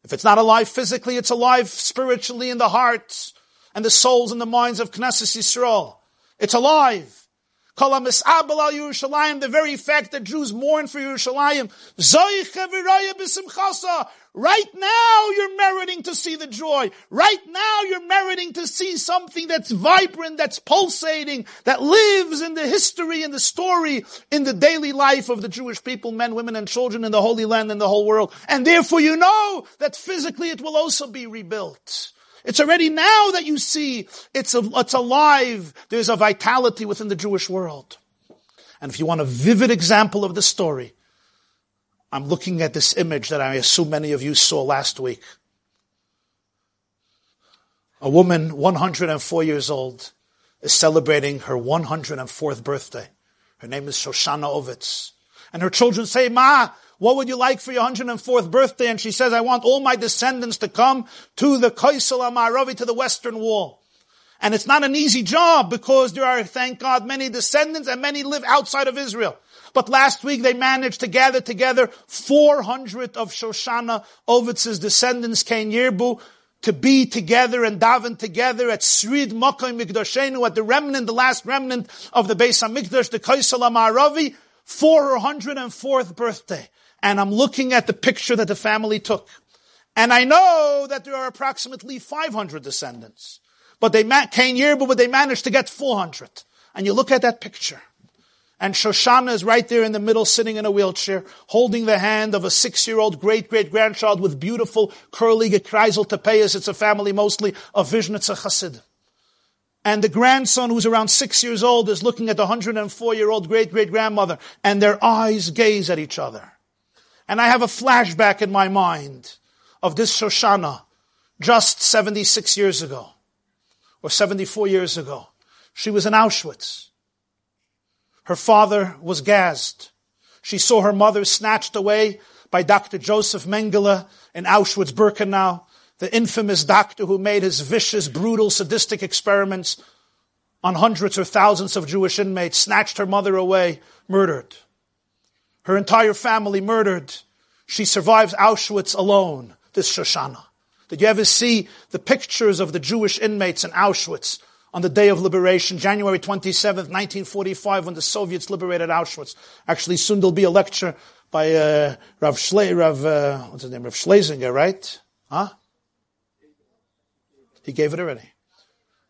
If it's not alive physically, it's alive spiritually in the hearts and the souls and the minds of Knesset Yisrael. It's alive. The very fact that Jews mourn for Yerushalayim. Right now you're meriting to see the joy. Right now you're meriting to see something that's vibrant, that's pulsating, that lives in the history and the story in the daily life of the Jewish people, men, women, and children in the Holy Land and the whole world. And therefore you know that physically it will also be rebuilt. It's already now that you see it's, a, it's alive. There's a vitality within the Jewish world. And if you want a vivid example of the story, I'm looking at this image that I assume many of you saw last week. A woman, 104 years old, is celebrating her 104th birthday. Her name is Shoshana Ovitz. And her children say, Ma, what would you like for your 104th birthday? And she says, I want all my descendants to come to the Kaisel Amaravi, to the Western Wall. And it's not an easy job because there are, thank God, many descendants and many live outside of Israel. But last week they managed to gather together 400 of Shoshana Ovitz's descendants, Cain Yirbu, to be together and daven together at Srid Mokai Mikdashenu, at the remnant, the last remnant of the Beis HaMikdash, the Kaisel Amaravi, for her 104th birthday and I'm looking at the picture that the family took. And I know that there are approximately 500 descendants. But they came here, but they managed to get 400. And you look at that picture. And Shoshana is right there in the middle, sitting in a wheelchair, holding the hand of a six-year-old great-great-grandchild with beautiful, curly gekreisel tepeas. It's a family mostly of Vishnitza Chassid. And the grandson, who's around six years old, is looking at the 104-year-old great-great-grandmother, and their eyes gaze at each other. And I have a flashback in my mind of this Shoshana just 76 years ago or 74 years ago. She was in Auschwitz. Her father was gassed. She saw her mother snatched away by Dr. Joseph Mengele in Auschwitz-Birkenau, the infamous doctor who made his vicious, brutal, sadistic experiments on hundreds or thousands of Jewish inmates, snatched her mother away, murdered her entire family murdered. She survives Auschwitz alone, this Shoshana. Did you ever see the pictures of the Jewish inmates in Auschwitz on the day of liberation, January 27th, 1945, when the Soviets liberated Auschwitz? Actually, soon there'll be a lecture by uh, Rav Schle- Rav, uh, what's his name? Rav Schlesinger, right? Huh? He gave it already.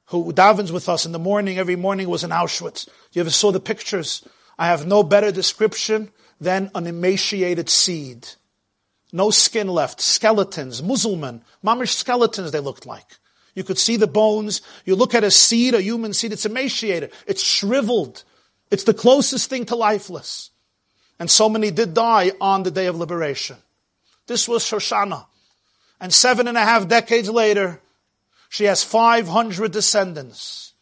Who davens with us in the morning, every morning was in Auschwitz. You ever saw the pictures? I have no better description than an emaciated seed. No skin left, skeletons, Muslim, mamish skeletons they looked like. You could see the bones. You look at a seed, a human seed, it's emaciated. It's shriveled. It's the closest thing to lifeless. And so many did die on the day of liberation. This was Shoshana. And seven and a half decades later, she has 500 descendants.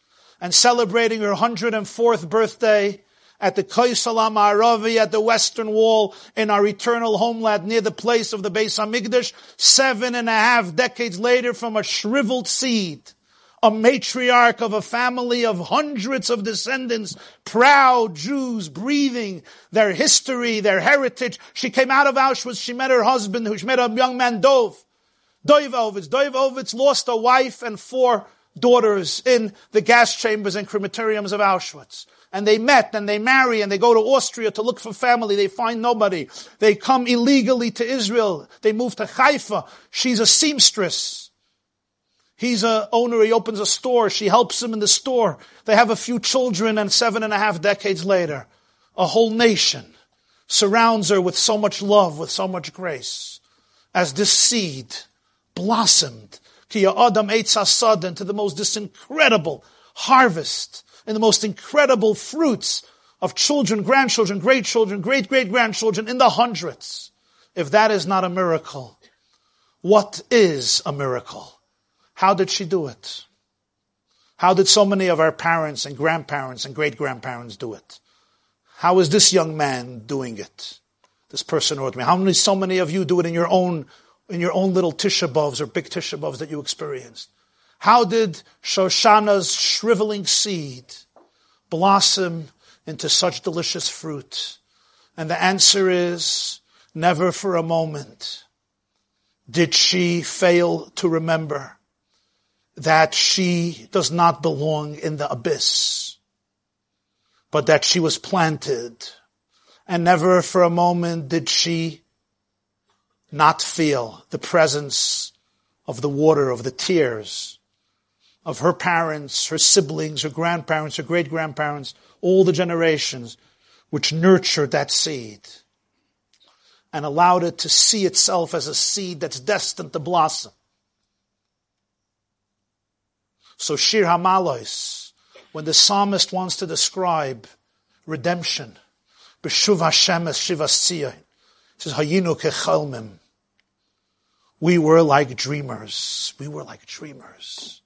And celebrating her 104th birthday, at the Kaisalam Aravi, at the western wall in our eternal homeland near the place of the Beis Hamikdash, seven and a half decades later from a shriveled seed, a matriarch of a family of hundreds of descendants, proud Jews breathing their history, their heritage. She came out of Auschwitz, she met her husband, who she met a young man, Dov. Dov Ovitz. Dov Ovitz lost a wife and four daughters in the gas chambers and crematoriums of Auschwitz and they met and they marry and they go to Austria to look for family. They find nobody. They come illegally to Israel. They move to Haifa. She's a seamstress. He's a owner. He opens a store. She helps him in the store. They have a few children and seven and a half decades later, a whole nation surrounds her with so much love, with so much grace as this seed blossomed. Kia Adam Eitz into the most this incredible harvest and the most incredible fruits of children, grandchildren, great children, great great grandchildren in the hundreds. If that is not a miracle, what is a miracle? How did she do it? How did so many of our parents and grandparents and great grandparents do it? How is this young man doing it? This person wrote me. How many, so many of you do it in your own, in your own little Tisha B'avs or big Tisha B'avs that you experienced? How did Shoshana's shriveling seed blossom into such delicious fruit? And the answer is never for a moment did she fail to remember that she does not belong in the abyss, but that she was planted. And never for a moment did she not feel the presence of the water, of the tears, of her parents, her siblings, her grandparents, her great grandparents, all the generations which nurtured that seed and allowed it to see itself as a seed that's destined to blossom. So Shir Hamalos, when the psalmist wants to describe redemption, B'shuv Hashem es says, Hayinu kechelmim. We were like dreamers. We were like dreamers.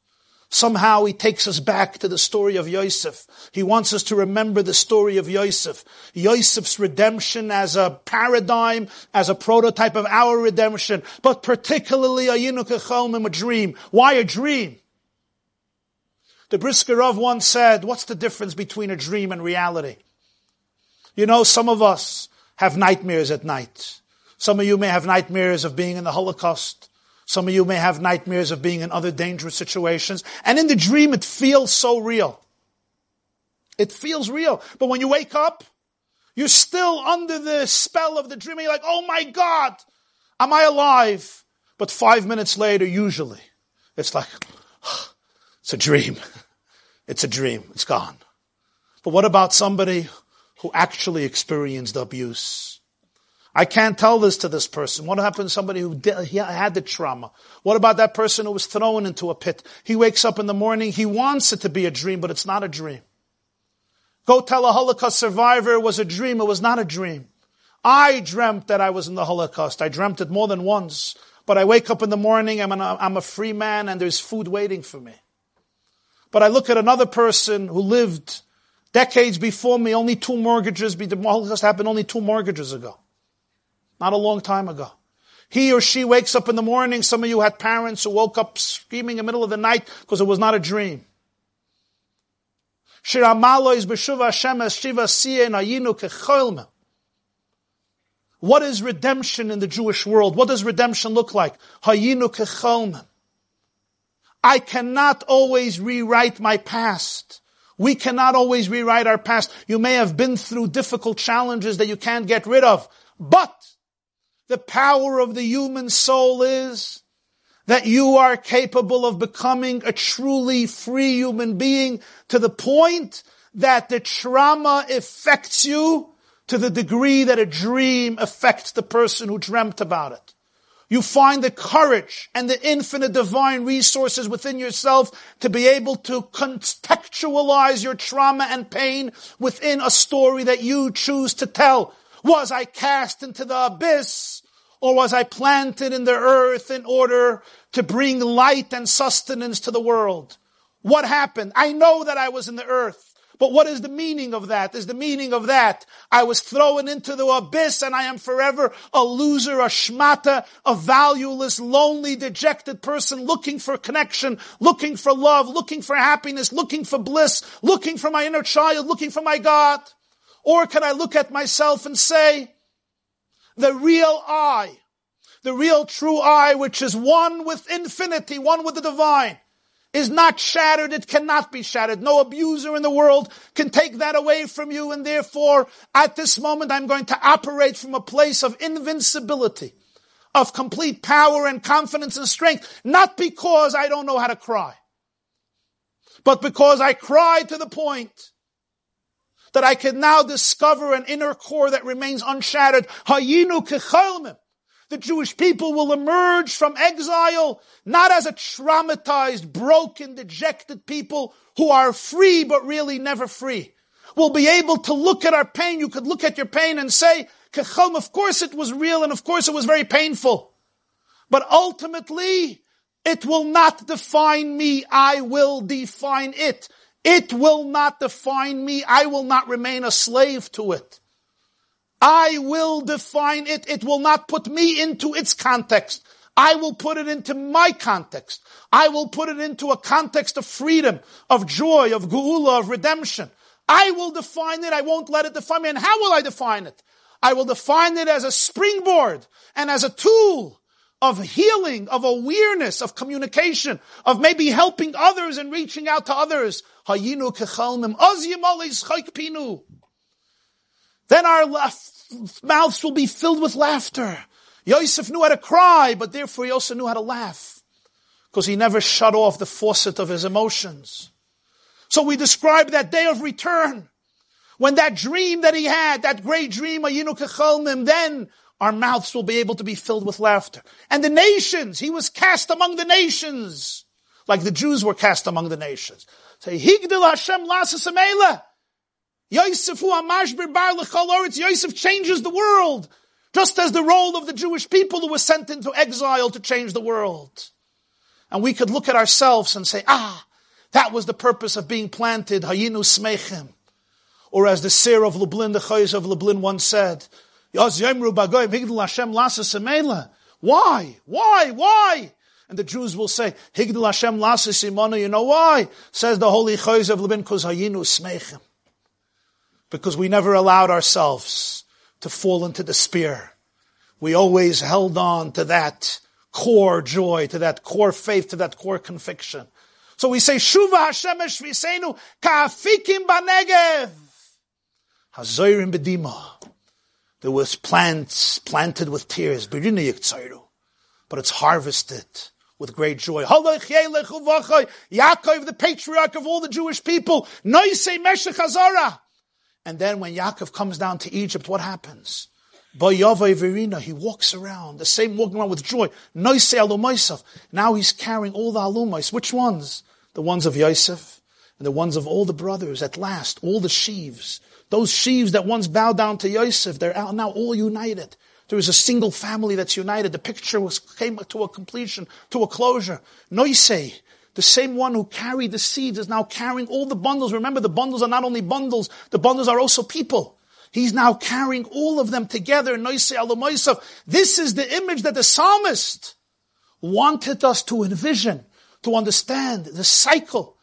Somehow he takes us back to the story of Yosef. He wants us to remember the story of Yosef. Yosef's redemption as a paradigm, as a prototype of our redemption, but particularly a Yinuk a dream. Why a dream? The Brisker Rav once said, what's the difference between a dream and reality? You know, some of us have nightmares at night. Some of you may have nightmares of being in the Holocaust. Some of you may have nightmares of being in other dangerous situations. And in the dream, it feels so real. It feels real. But when you wake up, you're still under the spell of the dream. You're like, oh my God, am I alive? But five minutes later, usually, it's like, it's a dream. It's a dream. It's gone. But what about somebody who actually experienced abuse? I can't tell this to this person. What happened to somebody who did, had the trauma? What about that person who was thrown into a pit? He wakes up in the morning, he wants it to be a dream, but it's not a dream. Go tell a Holocaust survivor it was a dream, it was not a dream. I dreamt that I was in the Holocaust. I dreamt it more than once. But I wake up in the morning, I'm, an, I'm a free man and there's food waiting for me. But I look at another person who lived decades before me, only two mortgages, the Holocaust happened only two mortgages ago. Not a long time ago. He or she wakes up in the morning. Some of you had parents who woke up screaming in the middle of the night because it was not a dream. What is redemption in the Jewish world? What does redemption look like? I cannot always rewrite my past. We cannot always rewrite our past. You may have been through difficult challenges that you can't get rid of, but the power of the human soul is that you are capable of becoming a truly free human being to the point that the trauma affects you to the degree that a dream affects the person who dreamt about it. You find the courage and the infinite divine resources within yourself to be able to contextualize your trauma and pain within a story that you choose to tell. Was I cast into the abyss or was I planted in the earth in order to bring light and sustenance to the world? What happened? I know that I was in the earth. But what is the meaning of that? Is the meaning of that I was thrown into the abyss and I am forever a loser, a shmata, a valueless, lonely, dejected person looking for connection, looking for love, looking for happiness, looking for bliss, looking for my inner child, looking for my God? Or can I look at myself and say, the real I, the real true I, which is one with infinity, one with the divine, is not shattered. It cannot be shattered. No abuser in the world can take that away from you. And therefore, at this moment, I'm going to operate from a place of invincibility, of complete power and confidence and strength, not because I don't know how to cry, but because I cry to the point that I can now discover an inner core that remains unshattered. Hayinu The Jewish people will emerge from exile not as a traumatized, broken, dejected people who are free but really never free. We'll be able to look at our pain. You could look at your pain and say, of course it was real and of course it was very painful. But ultimately, It will not define me. I will define it. It will not define me. I will not remain a slave to it. I will define it. It will not put me into its context. I will put it into my context. I will put it into a context of freedom, of joy, of geula, of redemption. I will define it. I won't let it define me. And how will I define it? I will define it as a springboard and as a tool of healing, of awareness, of communication, of maybe helping others and reaching out to others. Then our mouths will be filled with laughter. Yosef knew how to cry, but therefore he also knew how to laugh. Because he never shut off the faucet of his emotions. So we describe that day of return. When that dream that he had, that great dream, then our mouths will be able to be filled with laughter. And the nations, he was cast among the nations, like the Jews were cast among the nations. Say, Higdil Hashem Lasasamela. Yosef Amashbir Bar Yosef changes the world, just as the role of the Jewish people who were sent into exile to change the world. And we could look at ourselves and say, ah, that was the purpose of being planted, Hayinu Smechim. Or as the seer of Lublin, the Chozeh of Lublin once said, why? Why? Why? And the Jews will say, Higdil Hashem Lasa you know why? Says the Holy Chozeh of Lublin, because because we never allowed ourselves to fall into despair. We always held on to that core joy, to that core faith, to that core conviction. So we say, Shuva Hashem Eshvisenu Ka'afikim Banegev. Hazoirim Bedima. There was plants planted with tears, but it's harvested with great joy. Yaakov, the patriarch of all the Jewish people, And then when Yaakov comes down to Egypt, what happens? He walks around, the same walking around with joy. Now he's carrying all the alumais. Which ones? The ones of Yosef and the ones of all the brothers. At last, all the sheaves. Those sheaves that once bowed down to Yosef, they're now all united. There is a single family that's united. The picture was, came to a completion, to a closure. Noise, the same one who carried the seeds is now carrying all the bundles. Remember, the bundles are not only bundles, the bundles are also people. He's now carrying all of them together. Noise Alama Yosef. This is the image that the psalmist wanted us to envision, to understand the cycle,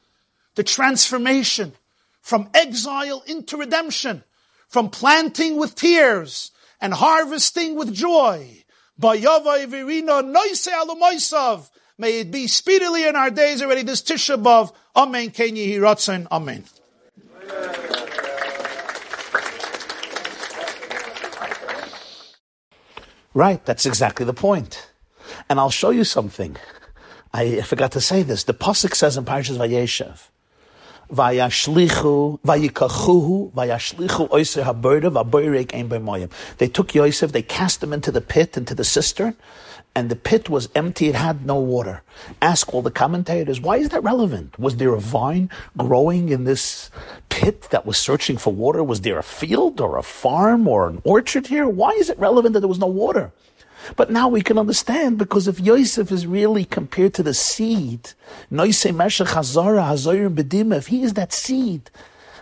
the transformation from exile into redemption, from planting with tears and harvesting with joy. May it be speedily in our days already this Tisha B'Av. Amen. Ken Yehi. Amen. Right, that's exactly the point. And I'll show you something. I forgot to say this. The Pasuk says in Parshas Vayeshev, Vayashlichu, vayikachuhu, vayashlichu oiser haberda, vaboyrek ein b'moyim. They took Yosef, they cast him into the pit, into the cistern, and the pit was empty, it had no water. Ask all the commentators, why is that relevant? Was there a vine growing in this pit that was searching for water? Was there a field or a farm or an orchard here? Why is it relevant that there was no water? But now we can understand because if Yosef is really compared to the seed, if he is that seed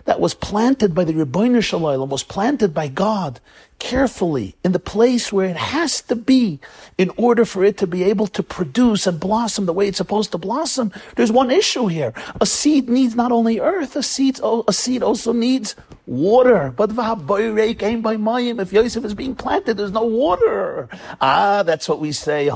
that was planted by the Ribbono Shel Olam, was planted by God, carefully in the place where it has to be in order for it to be able to produce and blossom the way it's supposed to blossom. There's one issue here. A seed needs not only earth, a seed, a seed also needs water. But if Yosef is being planted, there's no water. Ah, that's what we say.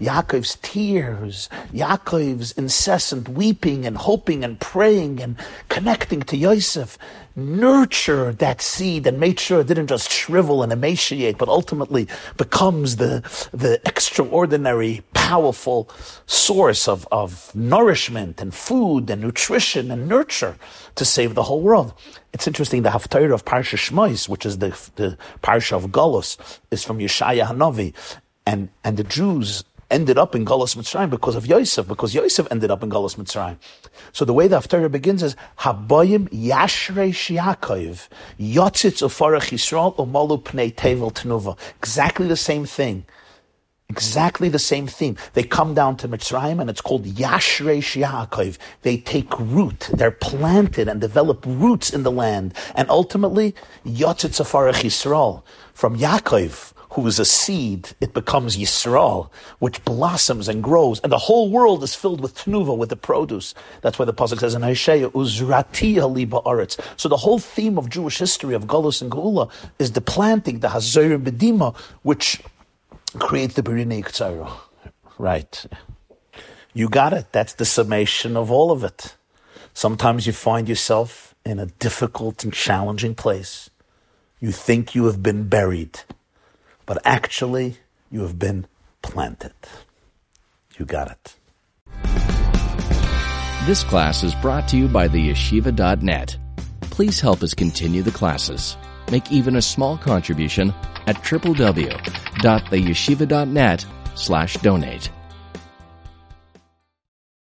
Yaakov's tears, Yaakov's incessant weeping and hoping and praying and connecting to Yosef nurture that seed and made sure it didn't just shrivel and emaciate, but ultimately becomes the, the extraordinary, powerful source of, of nourishment and food and nutrition and nurture to save the whole world. It's interesting, the Haftarah of Parsha Shmois, which is the, the Parsha of Golos, is from Yeshaya Hanavi, and, and the Jews ended up in Galus Mitzrayim because of Yosef, because Yosef ended up in Galus Mitzrayim. So the way the Haftarah begins is, Habayim Yashrei Shiakov, Yotzitz Ufarach Yisrael, Umalu Pnei Tevel Tenuva. Exactly the same thing. Exactly the same theme. They come down to Mitzrayim and it's called Yashrei Yaakov. They take root. They're planted and develop roots in the land. And ultimately, Yotzit Safarach Yisrael. From Yaakov, who is a seed, it becomes Yisrael, which blossoms and grows. And the whole world is filled with Tnuva, with the produce. That's why the Pasuk says in Isaiah, Uzrati Ali Ba'aretz. So the whole theme of Jewish history, of Galus and Geula, is the planting, the Hazir Bedima, which create the Birini Ktsairo. Right. You got it. That's the summation of all of it. Sometimes you find yourself in a difficult and challenging place. You think you have been buried, but actually you have been planted. You got it. This class is brought to you by the yeshiva.net. Please help us continue the classes. Make even a small contribution at www.theyeshiva.net slash donate.